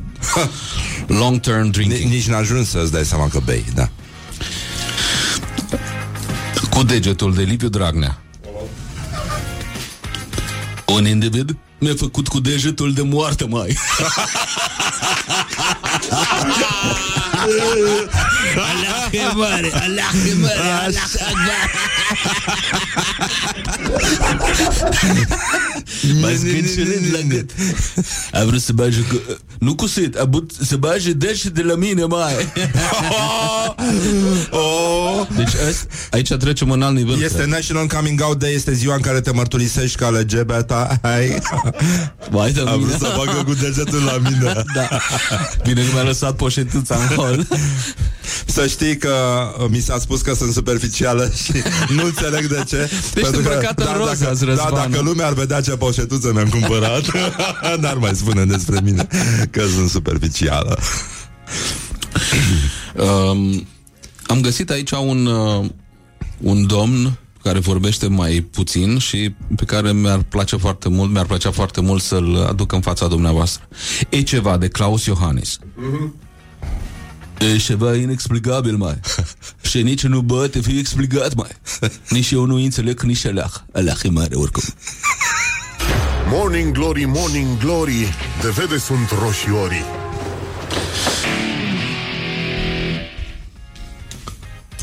Long term Ni- drinking. Nici n-ajungi să-ți dai seama că bei, da. Cu degetul de Liviu Dragnea. Un individ mi-a făcut cu degetul de moarte, mai. Allah e mare, Allah e mare, Allah e mare. M-a scâncelit la gât. A vrut să bage cu... Nu cu sit, a vrut să bage deget de la mine, mai. Oh, Deci ăsta, aici trecem în alt nivel. este cred. National Coming Out Day, este ziua în care te mărturisești ca LGBT. Hai. Vai de A mine. vrut să facă cu degetul la mine. Da. Bine că mi-a lăsat poșetuța în hol. Să știi că uh, mi s-a spus că sunt superficială și nu înțeleg de ce. Deci îmbrăcată în roz dacă, azi, da, Răzvan. dacă lumea ar vedea ce poșetuță mi-am cumpărat, n-ar mai spune despre mine că sunt superficială. Um, am găsit aici un, uh, un domn care vorbește mai puțin și pe care mi-ar place foarte mult, mi-ar plăcea foarte mult să-l aduc în fața dumneavoastră. E ceva de Claus Iohannis. E ceva inexplicabil, mai. și nici nu poate fi explicat, mai. Nici eu nu înțeleg nici alea. Alea e mare, oricum. Morning Glory, Morning Glory De vede sunt roșiorii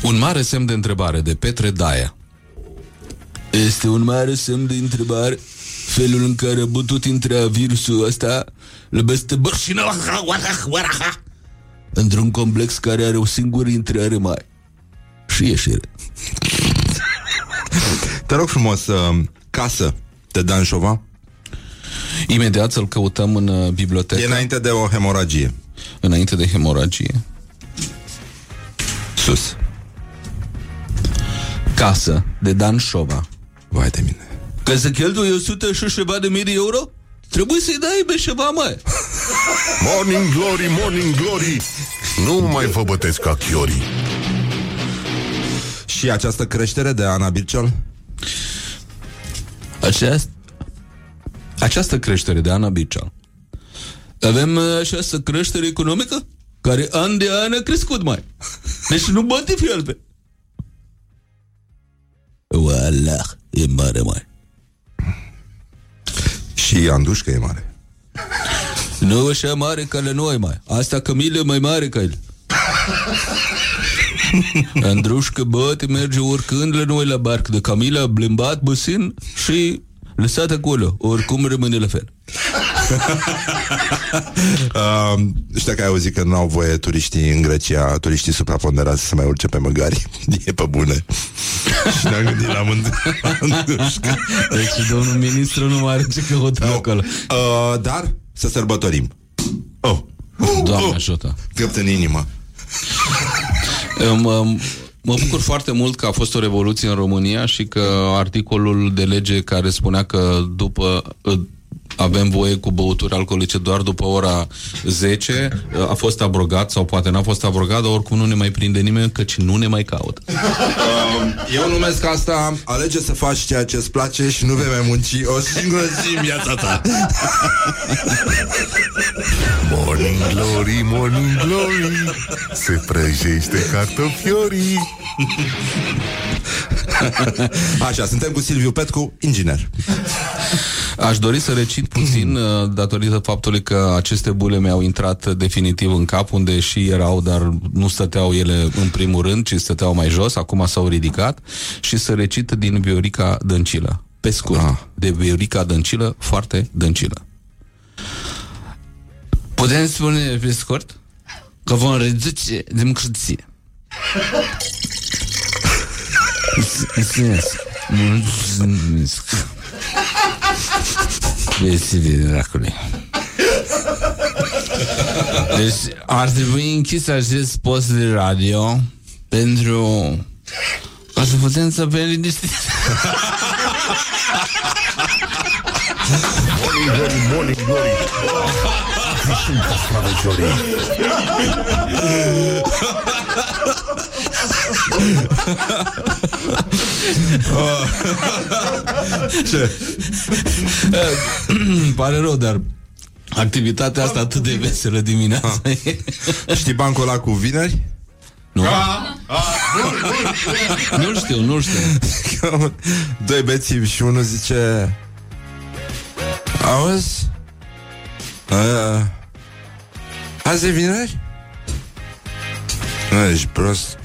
Un mare semn de întrebare de Petre Daia. Este un mare semn de întrebare felul în care a putut intra virusul ăsta la beste bărșină într-un complex care are o singură intrare mai și ieșire. Te rog frumos, uh, casă de Dan Șova. Imediat să-l căutăm în uh, bibliotecă E înainte de o hemoragie. înainte de hemoragie. Sus. Casă de Dan Șova. Vai de mine. Că să cheltuie 100 și ceva de mii de euro? Trebuie să-i dai pe ceva, mai. Morning Glory, Morning Glory Nu mai vă bătesc ca chiorii Și această creștere de Ana Bircel? Aceast... Această creștere de Ana Bicea. Avem uh, această creștere economică care an de an a crescut mai. Deci nu poate fi altfel. Wallah, e mare mai. Și Andușcă e mare. Nu așa mare ca la noi mai. Asta Camila e mai mare ca el. Andrușcă băte merge oricând la noi la barc de Camila a blimbat băsin și lăsat acolo. Oricum rămâne la fel. Uh, știu că ai auzit că nu au voie turiștii în Grecia, turiștii supraponderați să se mai urce pe măgari. E pe bune. și ne-am gândit la mând- Andușcă. Deci domnul ministru nu mai are ce căuta acolo. Uh, dar să sărbătorim. Oh. Doamne ajută. Găpt în inimă. Mă, mă bucur foarte mult că a fost o revoluție în România și că articolul de lege care spunea că după avem voie cu băuturi alcoolice doar după ora 10 a fost abrogat sau poate n-a fost abrogat, dar oricum nu ne mai prinde nimeni căci nu ne mai caută. Eu numesc asta Alege să faci ceea ce îți place Și nu vei mai munci o singură zi în viața ta. Morning Glory, Morning Glory Se prăjește cartofiorii. Așa, suntem cu Silviu Petcu, inginer Aș dori să recit puțin uh, datorită faptului că aceste bule mi-au intrat definitiv în cap, unde și erau, dar nu stăteau ele în primul rând, ci stăteau mai jos, acum s-au ridicat, și să recit din Viorica Dăncilă. Pe scurt, Ah. de Viorica Dăncilă, foarte dăncilă. Putem spune pe scurt că vom reduce democrație. Mulțumesc. Mulțumesc. Vieții de dracului. Deci ar trebui închis acest post de radio pentru ca să putem să pe liniștit. Morning Glory, Morning Glory Și sunt castraveciorii Ce? Îmi pare rău, dar activitatea asta atât de veselă dimineața e. Știi bancul ăla cu vineri? Nu? nu știu, nu știu. Doi bețivi și unul zice Auzi? Uh, azi e vineri? Nu, ești prost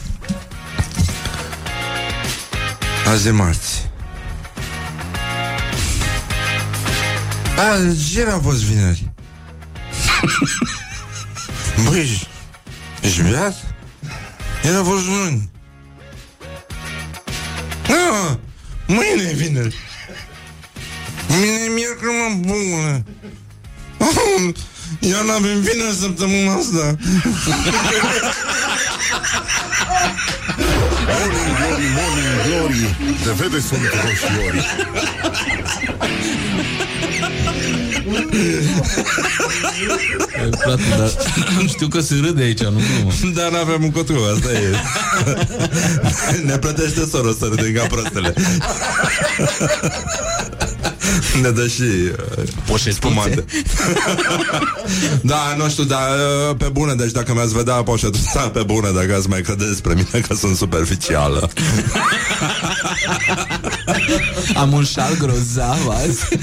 Azi e marți. A, ce n-a fost vineri? Băi, ești, ești beat? El a fost luni. Ah, mâine e vineri. Mâine e miercuri, mă, bună Eu n-avem vineri săptămâna asta Morning Glory, Morning Glory. De vede sunt roșiorii. Ai, Frate, dar știu că se râde aici, nu glumă. Dar n-avem încotro, asta e. Ne plătește soră să râdem ca prostele Ne dă și uh, Poșetuțe. spumante Da, nu știu, dar uh, pe bune Deci dacă mi-ați vedea poșetuța pe bune Dacă ați mai credeți despre mine că sunt superficială Am un șal grozav azi.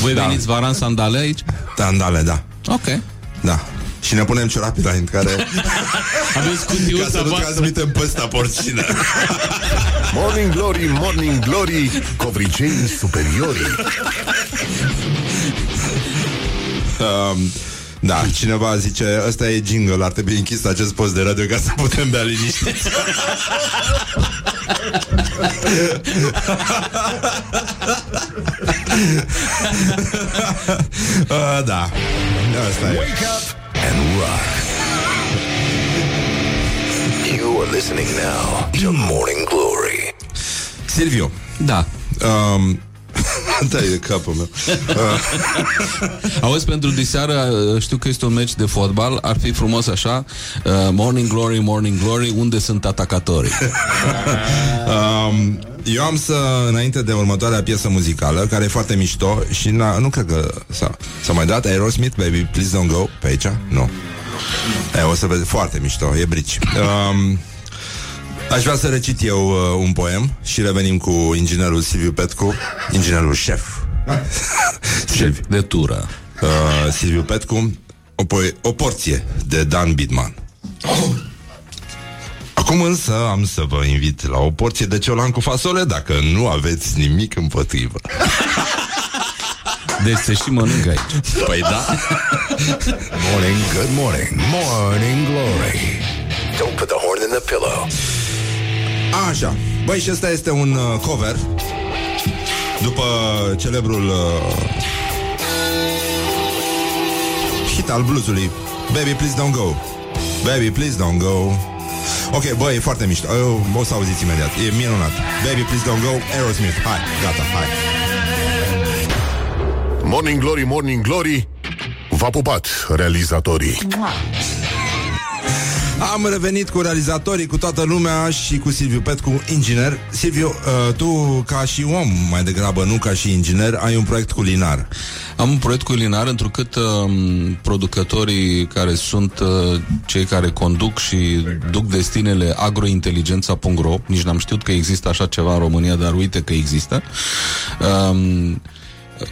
Voi Da. veniți vara în sandale aici? Tandale, da Ok. Da și ne punem ciorapii la care Aveți Ca să cutiuța nu voastră. transmitem păsta porcină. Morning Glory, Morning Glory Covricenii superiorii. Um, Da, cineva zice Ăsta e jingle, ar trebui închis acest post de radio Ca să putem bea liniștiți uh, Da. Asta e. Wake up and rock. You are listening now to Morning Glory. Silviu Da. um, Da, e capul meu Auzi, pentru diseară știu că este un meci de fotbal Ar fi frumos așa uh, Morning Glory, Morning Glory Unde sunt atacatorii? um, Eu am să, înainte de următoarea piesă muzicală Care e foarte mișto Și na, nu cred că s-a, s-a mai dat Aerosmith, Baby, Please Don't Go Pe aici? Nu e, O să vezi, foarte mișto, e brici um, Aș vrea să recit eu uh, un poem Și revenim cu inginerul Silviu Petcu. Inginerul șef. Șef de tură uh, Silviu Petcu o, po- o porție de Dan Bidman. Acum însă am să vă invit la o porție de ciolan cu fasole Dacă nu aveți nimic împotrivă. Deci se și mănâncă aici. Păi da. Morning, good morning. Morning Glory. Don't put the horn in the pillow. Așa. Băi, și ăsta este un uh, cover După celebrul uh, Hit al bluesului. Baby, please don't go. Baby, please don't go. Ok, băi, e foarte mișto. Eu, O să auziți imediat, e minunat. Baby, please don't go, Aerosmith. Hai, gata, hai. Morning Glory, Morning Glory V-a pupat realizatorii Am revenit cu realizatorii, cu toată lumea și cu Silviu Petcu, inginer. Silviu, uh, tu ca și om, mai degrabă, nu ca și inginer, ai un proiect culinar. Am un proiect culinar întrucât uh, producătorii care sunt uh, cei care conduc și duc destinele agrointeligența.ro Nici n-am știut că există așa ceva în România, dar uite că există. Um,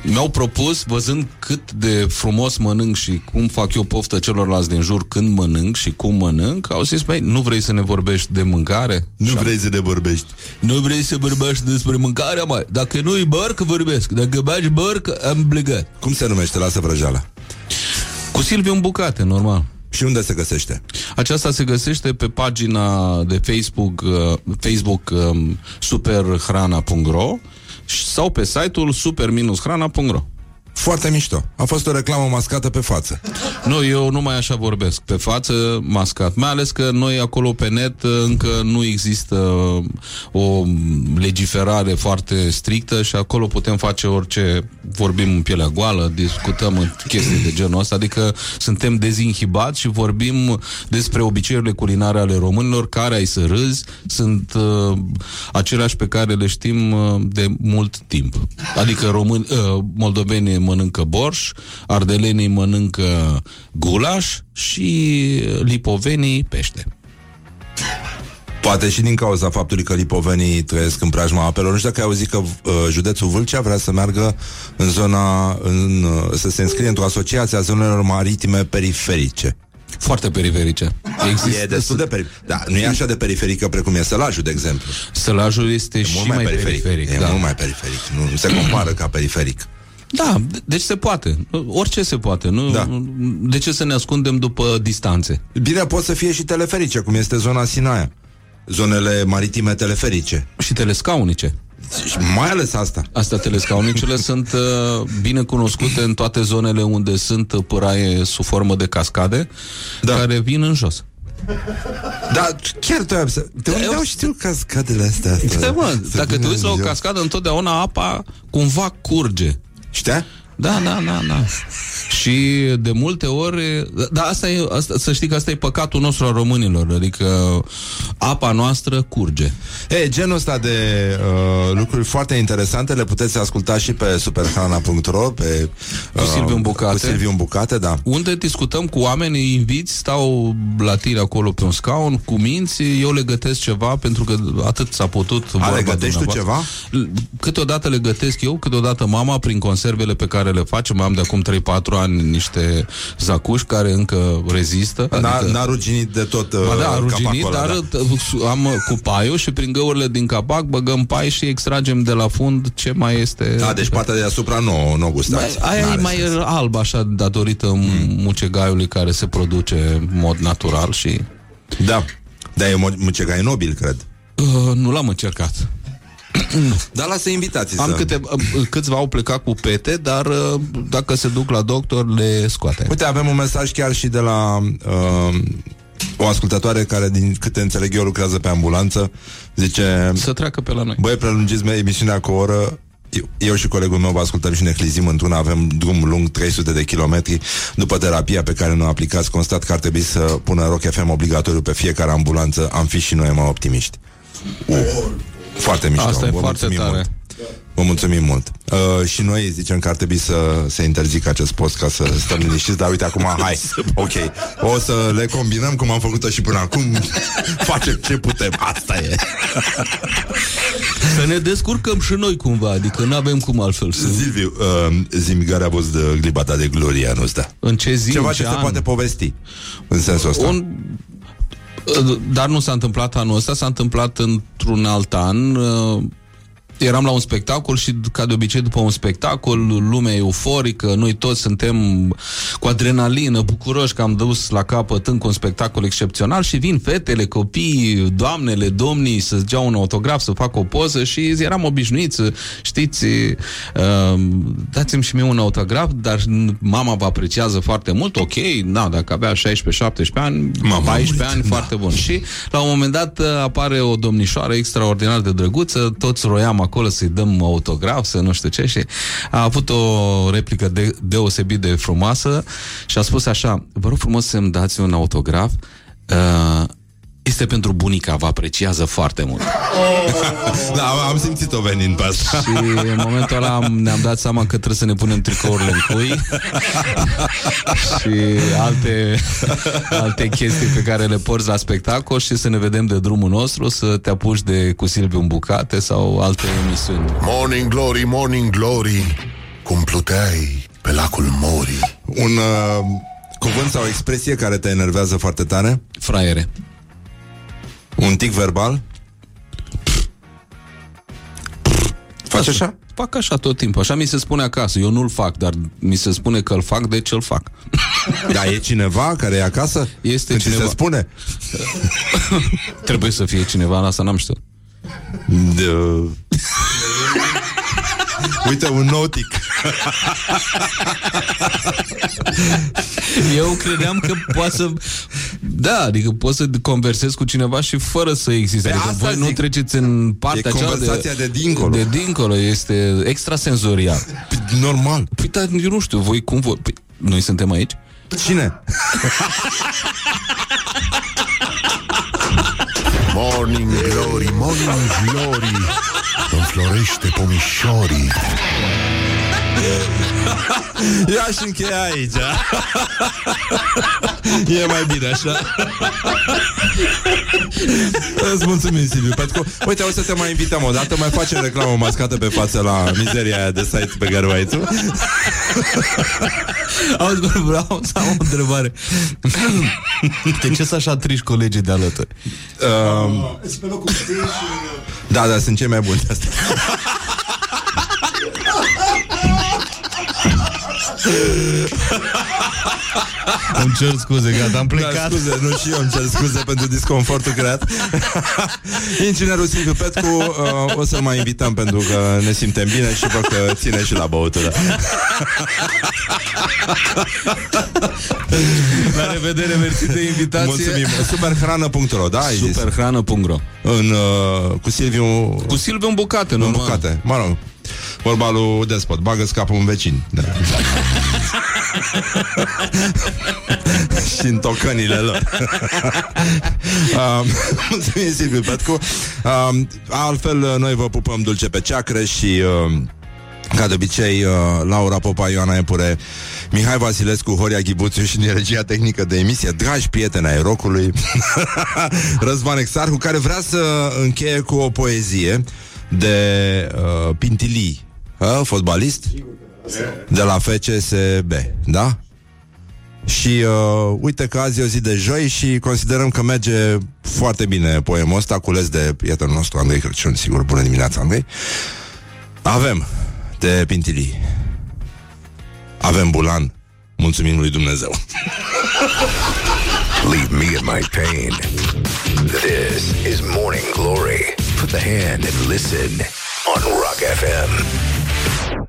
mi-au propus, văzând cât de frumos mănânc și cum fac eu poftă celorlalți din jur când mănânc și cum mănânc, au zis, băi, nu vrei să ne vorbești de mâncare? Nu Și am- vrei să ne vorbești. Nu vrei să vorbești despre mâncare, mai? Dacă nu-i bărc, vorbesc. Dacă bagi bărc, am plecat. Cum se numește? Lasă vrăjeala. Cu Silviu în bucate, normal. Și unde se găsește? Aceasta se găsește pe pagina de Facebook, uh, Facebook um, superhrana.ro și- sau pe site-ul super-hrana.ro. Foarte mișto. A fost o reclamă mascată pe față. Nu, eu nu mai așa vorbesc. Pe față, mascat. Mai ales că noi acolo pe net uh, încă nu există uh, o legiferare foarte strictă și acolo putem face orice, vorbim în pielea goală, discutăm în chestii de genul ăsta, adică suntem dezinhibați și vorbim despre obiceiurile culinare ale românilor, care ai să râzi, sunt uh, aceleași pe care le știm uh, de mult timp. Adică români, uh, moldovenii mănâncă borș, ardelenii mănâncă gulaș și lipovenii pește. Poate și din cauza faptului că lipovenii trăiesc în preajma apelor. Nu știu dacă ai auzit că uh, județul Vâlcea vrea să meargă în zona, în, uh, să se înscrie într-o asociație a zonelor maritime periferice. Foarte periferice. Există E destul de periferic. Da, nu e așa de periferică precum e Sălajul, de exemplu. Sălajul este E și mult mai, mai periferic. periferic. e da. mult mai periferic. Nu, nu se compară ca periferic. Da, de- deci se poate. Orice se poate. Nu, Da. De ce să ne ascundem după distanțe? Bine, pot să fie și teleferice, cum este zona Sinaia. Zonele maritime teleferice. Și telescaunice. Și mai ales asta. Astea telescaunicele sunt uh, bine cunoscute în toate zonele unde sunt păraie sub formă de cascade Da. care vin în jos. Da, chiar tu ai să... De unde Eu- au știu cascadele astea? Stai, mă, Să dacă te vină uiți la o în jos. cascadă, întotdeauna apa cumva curge. Știa? Da, da, da, da. Și de multe ori, da, asta e, asta, să știi că asta e păcatul nostru al românilor, adică apa noastră curge. E, genul ăsta de uh, lucruri foarte interesante le puteți asculta și pe superhrana.ro pe, uh, Cu Silviu în bucate. Cu Silviu în bucate, da. Unde discutăm cu oameni, îi inviți, stau la tine acolo pe un scaun, cu minți, eu le gătesc ceva, pentru că atât s-a putut. A, vorba le gătești tu dumneavoastră. L- Câteodată le gătesc eu, câteodată mama, prin conservele pe care le facem. Am de acum 3-4 ani niște zacuși care încă rezistă. N-a, n-a ruginit de tot uh, Ba da, a ruginit, capacul ăla, dar da. am cu paiul și prin găurile din capac băgăm pai și extragem de la fund ce mai este. Da, deci partea de deasupra nu, nu gustați. Mai, aia e N-are mai sens. alb așa datorită mm. mucegaiului care se produce în mod natural și Da. Da, e mo- mucegai nobil, cred. uh, nu l-am încercat. Dar lasă invitații Am să... câte, uh, câțiva au plecat cu pete, dar uh, dacă se duc la doctor le scoate. Uite, avem un mesaj chiar și de la uh, o ascultătoare care, din câte înțeleg eu, lucrează pe ambulanță. Zice, Să treacă pe la noi. băi, prelungiți emisiunea cu o oră, eu, eu și colegul meu vă ascultăm și ne clizim într-una, avem drum lung 300 de kilometri. După terapia pe care ne-o aplicați, constat că ar trebui să pună Rock FM obligatoriu pe fiecare ambulanță. Am fi și noi mai optimiști. Uh, foarte mișto. Asta e Vă foarte mulțumim tare. Mult. Vă mulțumim mult. Uh, și noi zicem că ar trebui să se interzică acest post ca să stăm liniștiți, dar uite acum, hai, ok, o să le combinăm cum am făcut-o și până acum, facem ce putem, asta e. Să ne descurcăm și noi cumva, adică nu avem cum altfel să... Silviu, uh, zi care a fost de glibata de glorie anul ăsta. În ce zi, Ceva în ce ce se an? poate povesti în sensul ăsta. Un... Dar nu s-a întâmplat anul ăsta, s-a întâmplat într-un alt an. Uh, Eram la un spectacol și, ca de obicei, după un spectacol, lumea e euforică, noi toți suntem cu adrenalină, bucuroși că am dus la capăt încă un spectacol excepțional și vin fetele, copii, doamnele, domnii să-ți dea un autograf, să facă o poză și eram obișnuiți, știți, uh, dați-mi și mie un autograf, dar mama vă apreciază foarte mult, ok, da, dacă avea 16-17 ani, Mama 14 uit, ani, da. foarte bun. Și la un moment dat uh, apare o domnișoară extraordinar de drăguță, toți roiam acolo să-i dăm autograf, să nu știu ce și a avut o replică de, deosebit de frumoasă și a spus așa, vă rog frumos să-mi dați un autograf, uh, este pentru bunica, vă apreciază foarte mult. Da, am simțit-o venind pe asta. Și în momentul ăla am, ne-am dat seama că trebuie să ne punem tricourile în cui și alte, alte chestii pe care le porți la spectacol și să ne vedem de drumul nostru, să te apuci de cu Silviu în bucate sau alte emisiuni. Morning Glory, Morning Glory cum pluteai pe lacul Mori. Un uh, cuvânt sau expresie care te enervează foarte tare? Fraiere. Un tic verbal? Faci așa? Fac așa tot timpul. Așa mi se spune acasă. Eu nu-l fac, dar mi se spune că îl fac, deci îl fac. Da, e cineva care e acasă? Este Când ți cineva. se spune? Trebuie să fie cineva, la asta n-am știut. De... Uite, un notic. Eu credeam că poate să... Da, adică poți să conversezi cu cineva și fără să existe. Pe Adică asta voi nu zic. treceți în partea E aceea conversația de dincolo. De dincolo, este extrasenzorial. Normal. Păi, dar eu nu știu, voi cum voi... Păi, noi suntem aici? Cine? Morning Glory, Morning Glory, înflorește pomișorii. Eu aș încheia aici. e mai bine așa. Îți mulțumim, Silviu, pentru că, uite, o să te mai invităm o dată, mai facem reclamă mascată pe față la mizeria aia de site pe care o ai tu. Auzi, bă, vreau să am o întrebare. De ce să așa triși colegii de alături? Um, da, da, sunt cei mai buni de asta. Îmi cer scuze, gata, am Da, scuze, nu și eu îmi cer scuze pentru disconfortul creat. Inginerul Silviu Petcu uh, o să-l mai invităm pentru că ne simtem bine și văd că ține și la băutură. La revedere, mersi de invitație. Mulțumim. Superhrană.ro, da? Ai zis? Superhrană.ro În, uh, cu Silviu Cu Silviu în bucate, nu? în bucate. Mă rog, vorba lui Despot. Bagă capul în vecin. Da. și în tocănile lor. um, mulțumim, Silviu Petcu. Um, altfel, noi vă pupăm dulce pe ceacră și... Um, ca de obicei, uh, Laura Popa, Ioana Epure, Mihai Vasilescu, Horia Ghibuțiu și din regia tehnică de emisie, dragi prieteni ai rocului, Răzvan Exarhu, care vrea să încheie cu o poezie de uh, Pintilii, uh, fotbalist de la FCSB, da? Și uh, uite că azi e o zi de joi și considerăm că merge foarte bine poemul ăsta, cules de prietenul nostru Andrei Crăciun, sigur, bună dimineața, Andrei. Avem de Pintilii. Avem Bulan. Mulțumim lui Dumnezeu. Leave me in my pain. This is Morning Glory. Put the hand and listen on Rock FM.